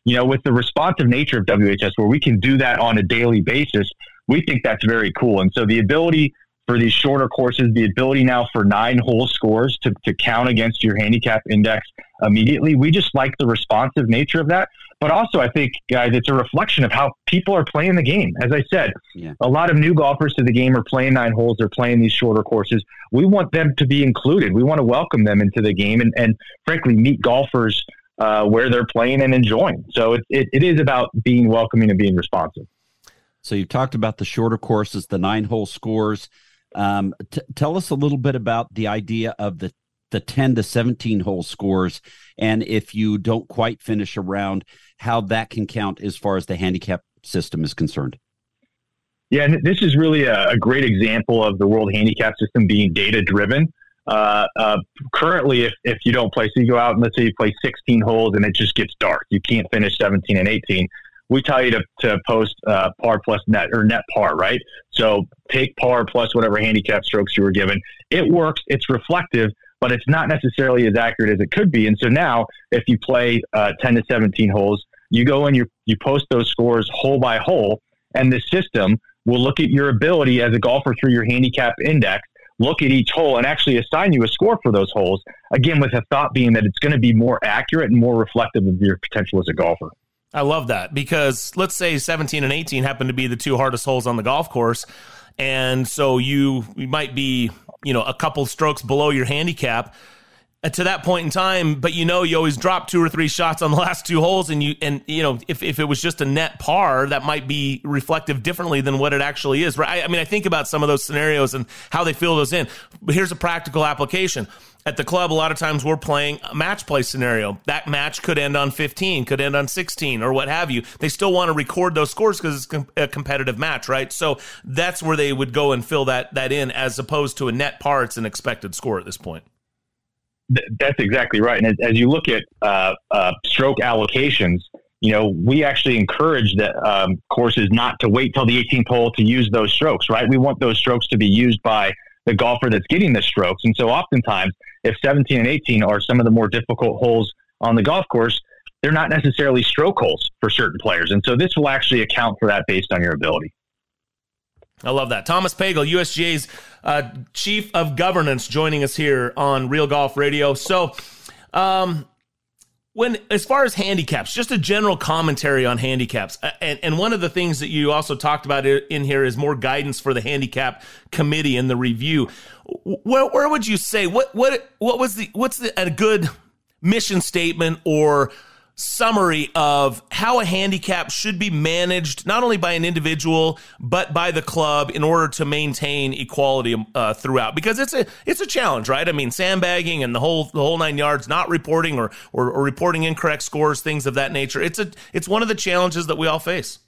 you know, with the responsive nature of WHS, where we can do that on a daily basis, we think that's very cool. And so the ability for these shorter courses, the ability now for nine hole scores to, to count against your handicap index immediately, we just like the responsive nature of that. But also, I think, guys, it's a reflection of how people are playing the game. As I said, yeah. a lot of new golfers to the game are playing nine holes, they're playing these shorter courses. We want them to be included. We want to welcome them into the game and, and frankly, meet golfers uh, where they're playing and enjoying. So it, it, it is about being welcoming and being responsive. So you've talked about the shorter courses, the nine hole scores. Um, t- tell us a little bit about the idea of the the 10 to 17 hole scores and if you don't quite finish a round how that can count as far as the handicap system is concerned yeah this is really a, a great example of the world handicap system being data driven uh, uh, currently, if, if you don't play, so you go out and let's say you play 16 holes and it just gets dark, you can't finish 17 and 18. We tell you to, to post uh, par plus net or net par, right? So take par plus whatever handicap strokes you were given. It works, it's reflective, but it's not necessarily as accurate as it could be. And so now, if you play uh, 10 to 17 holes, you go and you, you post those scores hole by hole, and the system will look at your ability as a golfer through your handicap index look at each hole and actually assign you a score for those holes. Again, with a thought being that it's going to be more accurate and more reflective of your potential as a golfer. I love that because let's say 17 and 18 happen to be the two hardest holes on the golf course. And so you, you might be, you know, a couple strokes below your handicap to that point in time, but you know you always drop two or three shots on the last two holes, and you and you know if, if it was just a net par, that might be reflective differently than what it actually is. Right? I, I mean, I think about some of those scenarios and how they fill those in. But here's a practical application. At the club, a lot of times we're playing a match play scenario. That match could end on 15, could end on 16, or what have you. They still want to record those scores because it's a competitive match, right? So that's where they would go and fill that that in, as opposed to a net par. It's an expected score at this point that's exactly right. And as, as you look at uh, uh, stroke allocations, you know, we actually encourage the um, courses not to wait till the 18th hole to use those strokes, right? We want those strokes to be used by the golfer that's getting the strokes. And so oftentimes, if 17 and 18 are some of the more difficult holes on the golf course, they're not necessarily stroke holes for certain players. And so this will actually account for that based on your ability. I love that. Thomas Pagel, USGA's uh, Chief of Governance, joining us here on Real Golf Radio. So, um, when as far as handicaps, just a general commentary on handicaps, and and one of the things that you also talked about in here is more guidance for the handicap committee and the review. Where, where would you say what what what was the what's the, a good mission statement or summary of how a handicap should be managed, not only by an individual but by the club, in order to maintain equality uh, throughout. Because it's a it's a challenge, right? I mean, sandbagging and the whole the whole nine yards, not reporting or, or, or reporting incorrect scores, things of that nature. It's a it's one of the challenges that we all face.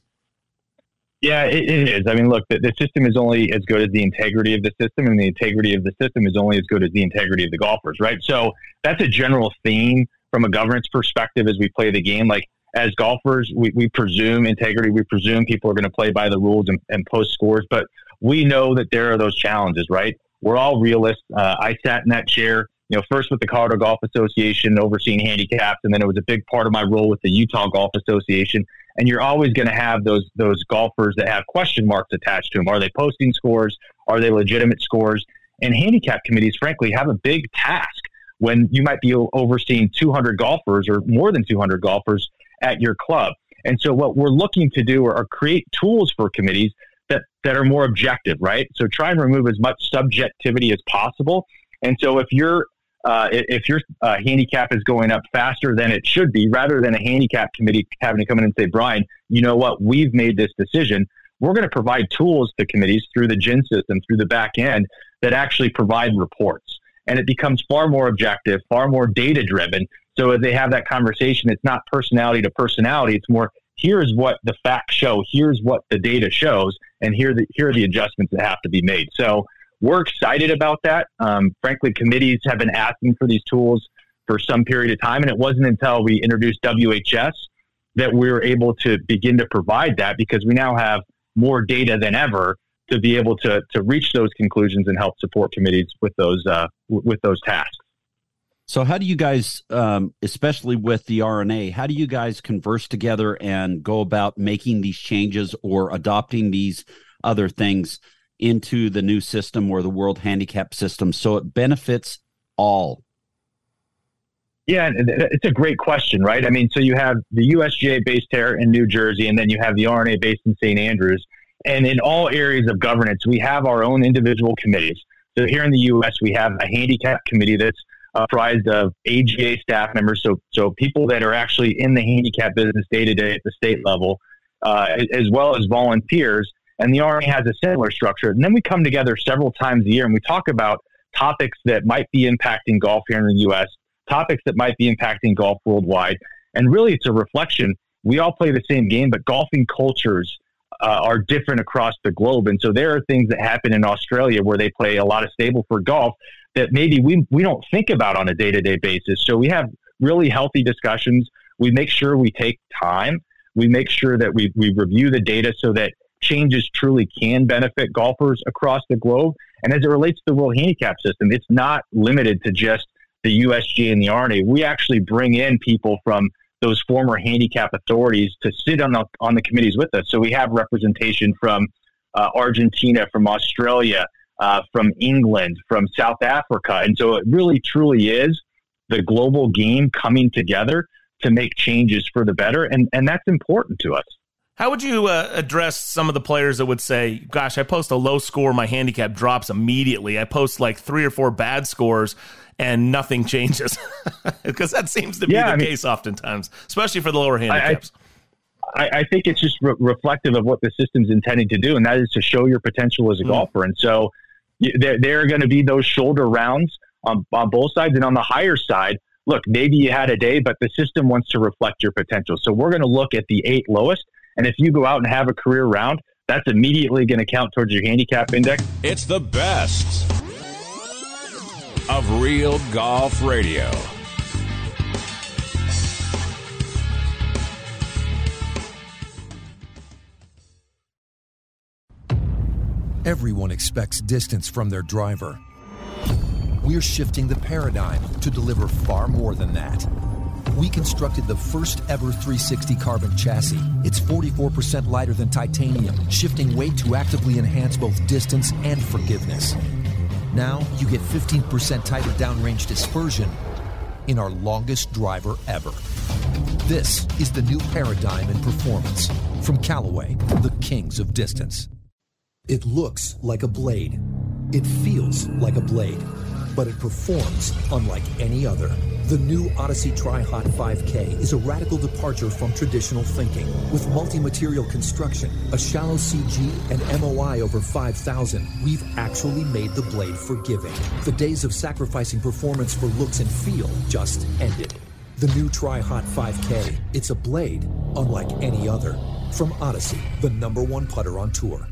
Yeah, it, it is. I mean, look, the, the, system is only as good as the integrity of the system, and the integrity of the system is only as good as the integrity of the golfers, right? So that's a general theme from a governance perspective as we play the game. Like as golfers, we, we presume integrity. We presume people are going to play by the rules and, and post scores, but we know that there are those challenges, right? We're all realists. Uh, I sat in that chair, you know, first with the Colorado Golf Association overseeing handicaps, and then it was a big part of my role with the Utah Golf Association. And you're always going to have those those golfers that have question marks attached to them. Are they posting scores? Are they legitimate scores? And handicap committees, frankly, have a big task when you might be overseeing 200 golfers or more than 200 golfers at your club. And so what we're looking to do are, are create tools for committees that, that are more objective, right? So try and remove as much subjectivity as possible. And so if your uh, if your uh, handicap is going up faster than it should be, rather than a handicap committee having to come in and say, Brian, you know what, we've made this decision. We're going to provide tools to committees through the GHIN system, through the back end, that actually provide reports and it becomes far more objective, far more data driven. So as they have that conversation, it's not personality to personality. It's more here's what the facts show, here's what the data shows, and here the here are the adjustments that have to be made. So we're excited about that. Um, frankly, committees have been asking for these tools for some period of time, and it wasn't until we introduced WHS that we were able to begin to provide that because we now have more data than ever to be able to to reach those conclusions and help support committees with those uh, with those tasks. So, how do you guys, um, especially with the R&A, how do you guys converse together and go about making these changes or adopting these other things into the new system or the World Handicap System so it benefits all? Yeah, it's a great question, right? I mean, so you have the USGA based here in New Jersey, and then you have the R&A based in St. Andrews. And in all areas of governance, we have our own individual committees. So here in the U.S., we have a handicap committee that's comprised of AGA staff members, so so people that are actually in the handicap business day to day at the state level, uh, as well as volunteers. And the R&A has a similar structure. And then we come together several times a year and we talk about topics that might be impacting golf here in the U.S., topics that might be impacting golf worldwide. And really, it's a reflection. We all play the same game, but golfing cultures uh, are different across the globe. And so there are things that happen in Australia where they play a lot of Stableford golf that maybe we, we don't think about on a day to day basis. So we have really healthy discussions. We make sure we take time. We make sure that we, we review the data so that changes truly can benefit golfers across the globe. And as it relates to the World Handicap System, it's not limited to just the USG and the R&A. We actually bring in people from those former handicap authorities to sit on the on the committees with us. So we have representation from uh, Argentina, from Australia, uh, from England, from South Africa, and so it really truly is the global game coming together to make changes for the better, and and that's important to us. How would you uh, address some of the players that would say, "Gosh, I post a low score, my handicap drops immediately. I post like three or four bad scores." and nothing changes because that seems to be yeah, the I mean, case oftentimes, especially for the lower handicaps. I, I, I think it's just re- reflective of what the system's intending to do, and that is to show your potential as a mm. golfer. And so there, there are going to be those shoulder rounds on, on both sides, and on the higher side, look, maybe you had a day, but the system wants to reflect your potential. So we're going to look at the eight lowest, and if you go out and have a career round, that's immediately going to count towards your handicap index. It's the best of real golf radio. Everyone expects distance from their driver. We're shifting the paradigm to deliver far more than that we constructed the first ever 360 carbon chassis. It's 44% lighter than titanium, shifting weight to actively enhance both distance and forgiveness. Now you get 15% tighter downrange dispersion in our longest driver ever. This is the new paradigm in performance from Callaway, the kings of distance. It looks like a blade. It feels like a blade, but it performs unlike any other. The new Odyssey Tri-Hot 5K is a radical departure from traditional thinking. With multi-material construction, a shallow CG, and MOI over 5,000, we've actually made the blade forgiving. The days of sacrificing performance for looks and feel just ended. The new Tri-Hot 5K, it's a blade unlike any other. From Odyssey, the number one putter on tour.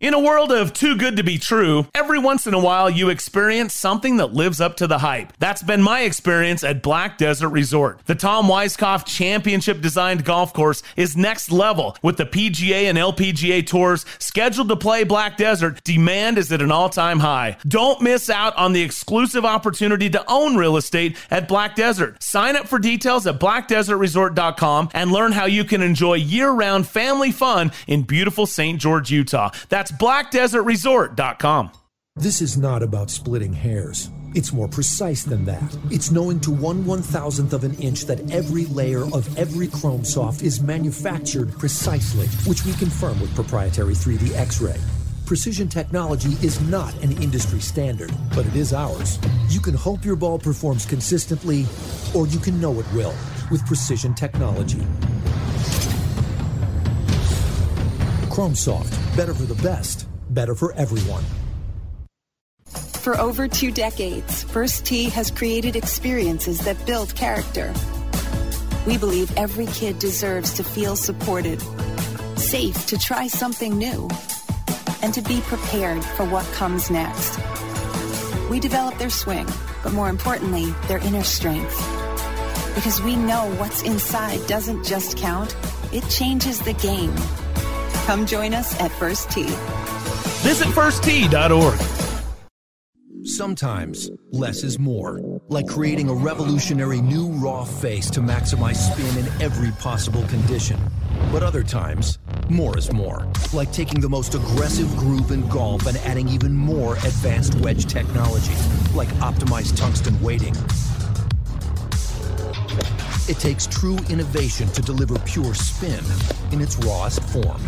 In a world of too good to be true, every once in a while you experience something that lives up to the hype. That's been my experience at Black Desert Resort. The Tom Weiskopf championship designed golf course is next level with the PGA and LPGA tours scheduled to play Black Desert. Demand is at an all time high. Don't miss out on the exclusive opportunity to own real estate at Black Desert. Sign up for details at blackdesertresort.com and learn how you can enjoy year round family fun in beautiful St. George, Utah. That's that's blackdesertresort.com. This is not about splitting hairs. It's more precise than that. It's knowing to one one thousandth of an inch that every layer of every chrome soft is manufactured precisely, which we confirm with proprietary 3D X-ray. Precision technology is not an industry standard, but it is ours. You can hope your ball performs consistently, or you can know it will with precision technology. Chrome Soft. Better for the best. Better for everyone. For over two decades, First Tee has created experiences that build character. We believe every kid deserves to feel supported, safe to try something new, and to be prepared for what comes next. We develop their swing, but more importantly, their inner strength. Because we know what's inside doesn't just count, it changes the game. Come join us at First Tee. Visit firsttee.org. Sometimes less is more, like creating a revolutionary new raw face to maximize spin in every possible condition. But other times, more is more, like taking the most aggressive groove in golf and adding even more advanced wedge technology, like optimized tungsten weighting it takes true innovation to deliver pure spin in its rawest form.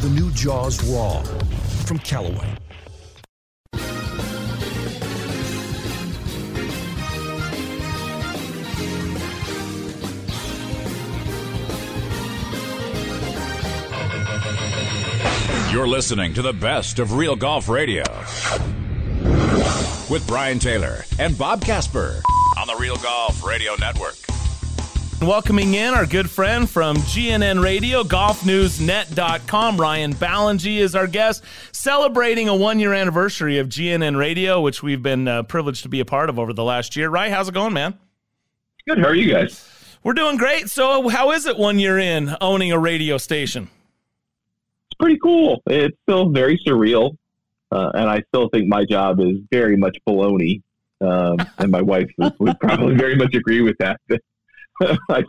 The new Jaws Raw from Callaway. You're listening to the best of Real Golf Radio with Brian Taylor and Bob Casper the Real Golf Radio Network. Welcoming in our good friend from GNN Radio, golfnewsnet.com, Ryan Ballengee is our guest, celebrating a one year anniversary of GNN Radio, which we've been uh, privileged to be a part of over the last year. Ryan, how's it going, man? Good. How are you guys? We're doing great. So, how is it one year in owning a radio station? It's pretty cool. It's still very surreal. Uh, and I still think my job is very much baloney. Um, and my wife would, would, probably very much agree with that. I,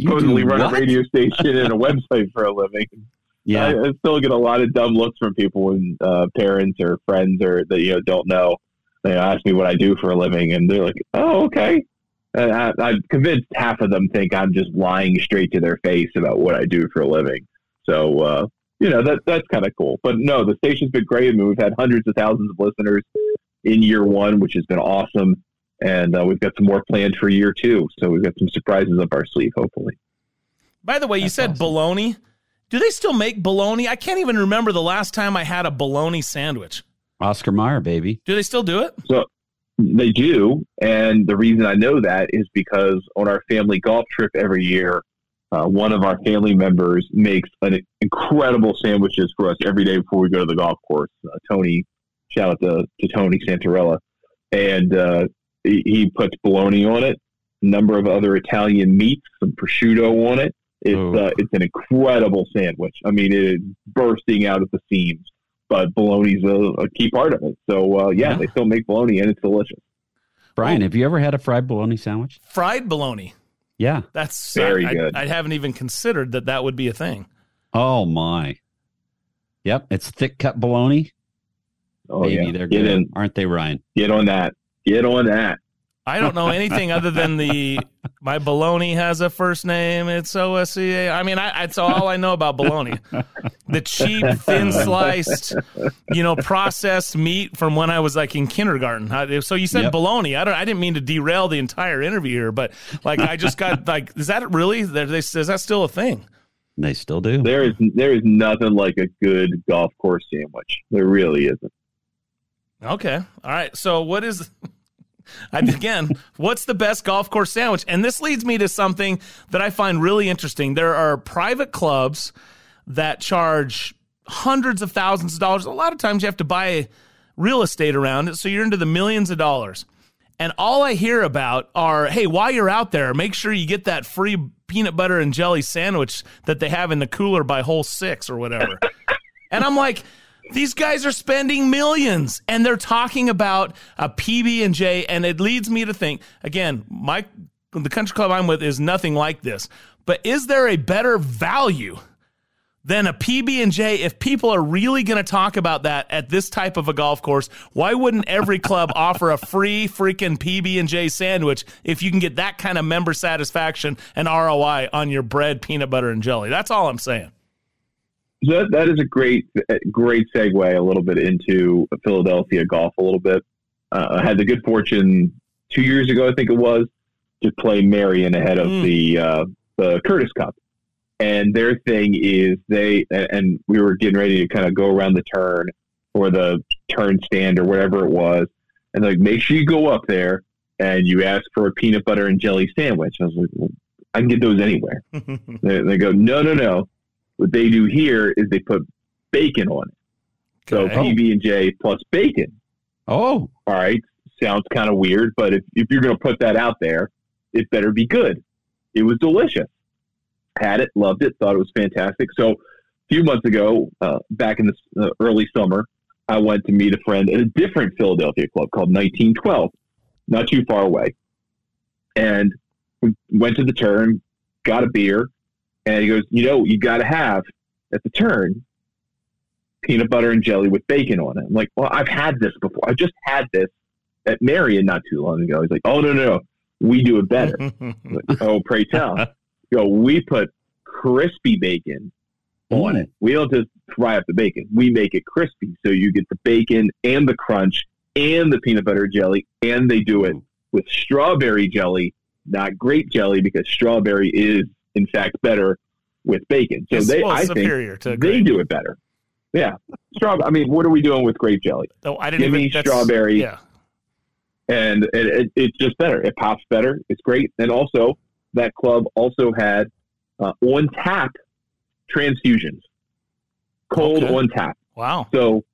supposedly run a radio station and a website for a living. Yeah, I, I, still get a lot of dumb looks from people when uh, parents or friends or that you know don't know. They ask me what I do for a living, and they're like, "Oh, okay." And I, I'm convinced half of them think I'm just lying straight to their face about what I do for a living. So uh, you know that that's kind of cool. But no, the station's been great. I mean, we've had hundreds of thousands of listeners in year one, which has been awesome. And uh, we've got some more planned for year two. So we've got some surprises up our sleeve, hopefully. By the way, you said awesome. bologna. Do they still make bologna? I can't even remember the last time I had a bologna sandwich. Oscar Mayer, baby. Do they still do it? So they do. And the reason I know that is because on our family golf trip every year, uh, one of our family members makes an incredible sandwiches for us every day before we go to the golf course. Uh, Tony Shout out to, to Tony Santarella. And uh, he, he puts bologna on it, a number of other Italian meats, some prosciutto on it, It's uh, it's an incredible sandwich. I mean, it is bursting out at the seams, but bologna's a, a key part of it. So uh, yeah, they still make bologna and it's delicious. Brian, have you ever had a fried bologna sandwich? Fried bologna. Yeah, That's Very I, good. I, I haven't even considered that that would be a thing. Oh my. Yep, it's thick cut bologna. Oh Baby, yeah, they're get good, in, aren't they, Ryan? get on that, get on that. I don't know anything other than the my baloney has a first name. It's OSCA. I mean, I, that's all I know about baloney. The cheap, thin sliced, you know, processed meat from when I was like in kindergarten. So you said Yep. bologna. I don't. I didn't mean to derail the entire interview here, but like I just got like, is that really? They- Is that still a thing? They still do. There is there is nothing like a good golf course sandwich. There really isn't. Okay. All right. So what is I, again, what's the best golf course sandwich? And this leads me to something that I find really interesting. There are private clubs that charge hundreds of thousands of dollars. A lot of times you have to buy real estate around it, so you're into the millions of dollars. And all I hear about are, hey, while you're out there, make sure you get that free peanut butter and jelly sandwich that they have in the cooler by hole six or whatever. and I'm like, these guys are spending millions and they're talking about uh, a PB and J and it leads me to think again, my the country club I'm with is nothing like this. But is there a better value than a PB and J if people are really going to talk about that at this type of a golf course? Why wouldn't every club offer a free freaking PB and J sandwich if you can get that kind of member satisfaction and ROI on your bread, peanut butter and jelly? That's all I'm saying. So that, that is a great great segue a little bit into Philadelphia golf a little bit. Uh, I had the good fortune two years ago, I think it was, to play Merion ahead of Mm. the uh, the Curtis Cup. And their thing is they and- we were getting ready to kind of go around the turn or the turn stand or whatever it was, and they're like make sure you go up there and you ask for a peanut butter and jelly sandwich. I was like, well, I can get those anywhere. They, they go, no, no, no. What they do here is they put bacon on it. So PB and J plus bacon. Oh, all right. Sounds kind of weird, but if, if you're going to put that out there, it better be good. It was delicious. Had it, loved it, thought it was fantastic. So a few months ago, uh, back in the uh, early summer, I went to meet a friend at a different Philadelphia club called 1912, not too far away. And we went to the turn, got a beer, and he goes, You know, you got to have at the turn peanut butter and jelly with bacon on it. I'm like, Well, I've had this before. I just had this at Merion not too long ago. He's like, Oh, no, no, no. We do it better. Like, oh, pray tell. Yo, we put crispy bacon on it. Mm. We don't just fry up the bacon. We make it crispy. So you get the bacon and the crunch and the peanut butter jelly, and they do it mm. with strawberry jelly, not grape jelly, because strawberry is in fact better with bacon. So It's, they, well, I superior to think, they grape. do it better. Yeah, straw. I mean, what are we doing with grape jelly? Oh, I didn't Give even me strawberry. Yeah. and it, it, it's just better. It pops better. It's great. And also, that club also had uh, on tap transfusions, cold Okay. on tap. Wow. So,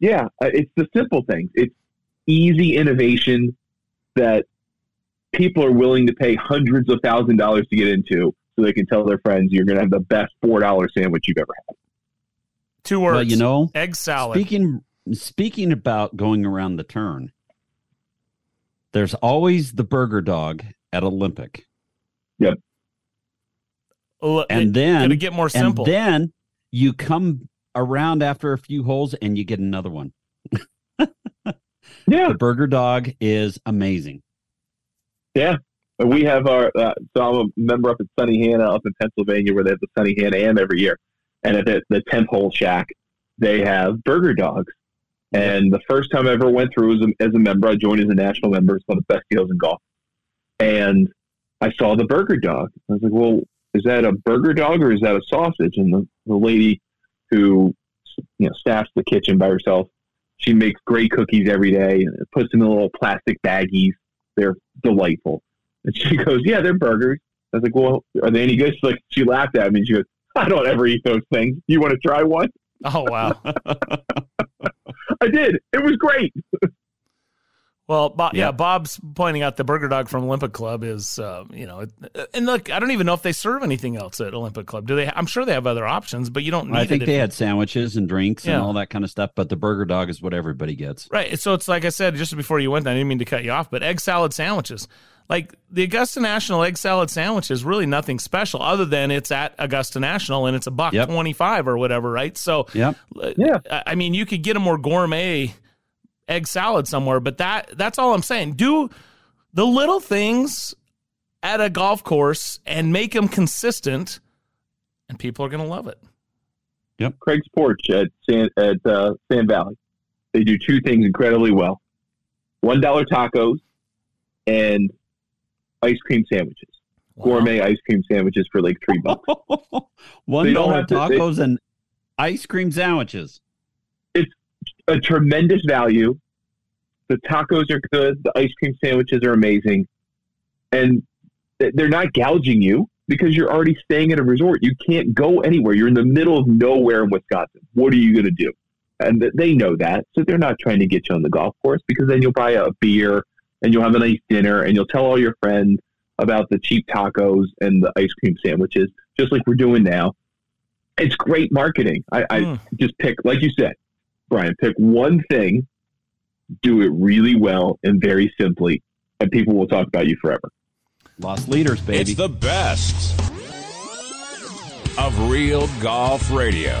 yeah, uh, it's the simple things. It's easy innovation that people are willing to pay hundreds of thousand dollars to get into, so they can tell their friends you're going to have the best four dollar sandwich you've ever had. Two words. Well, you know, egg salad. Speaking speaking about going around the turn, there's always the burger dog at Olympic. Yep. L- And it- then gonna get more simple. And then you come around after a few holes and you get another one. yeah. The burger dog is amazing. Yeah. We have our, uh, so I'm a member up at Sunnehanna up in Pennsylvania where they have the Sunnehanna Am every year. And at the, the 10th hole shack, they have burger dogs. And the first time I ever went through as a, as a member, I joined as a national member. It's one of the best deals in golf. And I saw the burger dog. I was like, well, is that a burger dog or is that a sausage? And the, the lady who, you know, staffs the kitchen by herself, she makes great cookies every day and puts them in little plastic baggies. They're delightful. And she goes, yeah, they're burgers. I was like, well, are they any good? She's like, she laughed at me and she goes, I don't ever eat those things. You want to try one? Oh wow. I did. It was great. Well, Bob, yeah. yeah. Bob's pointing out the Burger Dog from Olympic Club is, uh, you know, and look, I don't even know if they serve anything else at Olympic Club. Do they? I'm sure they have other options, but you don't. I think they had sandwiches and drinks yeah. and all that kind of stuff. But the Burger Dog is what everybody gets. Right. So it's like I said just before you went. I didn't mean to cut you off, but egg salad sandwiches. Like the Augusta National egg salad sandwich is really nothing special other than it's at Augusta National and it's a buck yep. twenty five or whatever, right? So yep. yeah, I mean, you could get a more gourmet egg salad somewhere, but that that's all I'm saying. Do the little things at a golf course and make them consistent, and people are going to love it. Yep. Craig's Porch at San, at uh, Sand Valley. They do two things incredibly well: one dollar tacos and ice cream sandwiches. Wow. Gourmet ice cream sandwiches for like three bucks. one dollar tacos they, and ice cream sandwiches. A tremendous value. The tacos are good. The ice cream sandwiches are amazing, and they're not gouging you because you're already staying at a resort. You can't go anywhere. You're in the middle of nowhere in Wisconsin. What are you going to do? And they know that, so they're not trying to get you on the golf course because then you'll buy a beer and you'll have a nice dinner and you'll tell all your friends about the cheap tacos and the ice cream sandwiches, just like we're doing now. It's great marketing. I, I mm. just pick, like you said, Brian, pick one thing, do it really well and very simply, and people will talk about you forever. Loss leaders, baby. It's the best of real golf radio.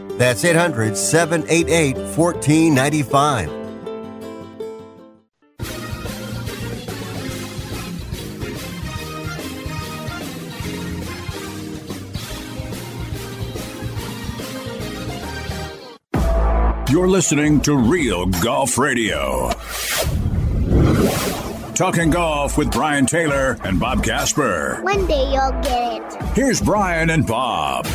that's 800 788 1495. You're listening to Real Golf Radio. Talking golf with Brian Taylor and Bob Casper. One day you'll get it. Here's Brian and Bob.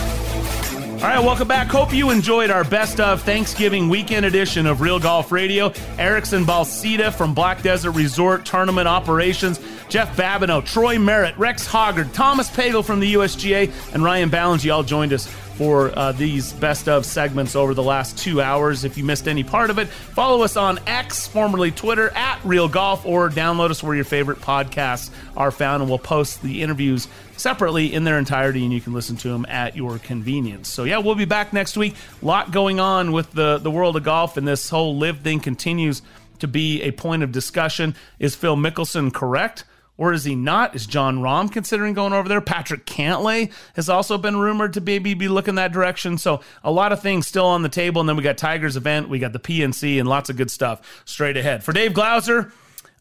All right, welcome back. Hope you enjoyed our best of Thanksgiving weekend edition of Real Golf Radio. Erickson Balsita from Black Desert Resort Tournament Operations, Jeff Babineau, Troy Merritt, Rex Hoggard, Thomas Pagel from the USGA, and Ryan Ballengee. all joined us for uh, these best of segments over the last two hours. If you missed any part of it, follow us on X, formerly Twitter, at Real Golf, or download us where your favorite podcasts are found, and we'll post the interviews separately in their entirety, and you can listen to them at your convenience. So, yeah, we'll be back next week. A lot going on with the, the world of golf, and this whole LIV thing continues to be a point of discussion. Is Phil Mickelson correct? Or is he not? Is Jon Rahm considering going over there? Patrick Cantlay has also been rumored to maybe be looking that direction. So a lot of things still on the table. And then we got Tiger's event, we got the PNC, and lots of good stuff straight ahead. For Dave Glauser,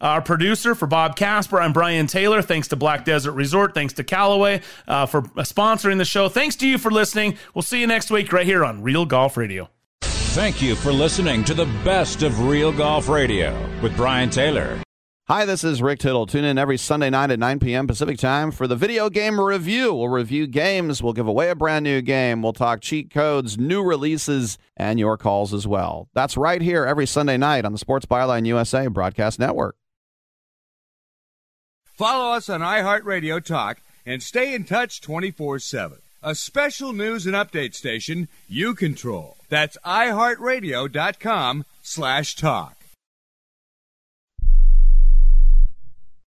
our producer, for Bob Casper, I'm Brian Taylor. Thanks to Black Desert Resort. Thanks to Callaway uh, for sponsoring the show. Thanks to you for listening. We'll see you next week right here on Real Golf Radio. Thank you for listening to the best of Real Golf Radio with Brian Taylor. Hi, this is Rick Tittle. Tune in every Sunday night at 9 p.m. Pacific time for the video game review. We'll review games, we'll give away a brand new game, we'll talk cheat codes, new releases, and your calls as well. That's right here every Sunday night on the Sports Byline USA Broadcast Network. Follow us on iHeartRadio Talk and stay in touch 24 7. A special news and update station you control. That's iHeartRadio.com slash talk.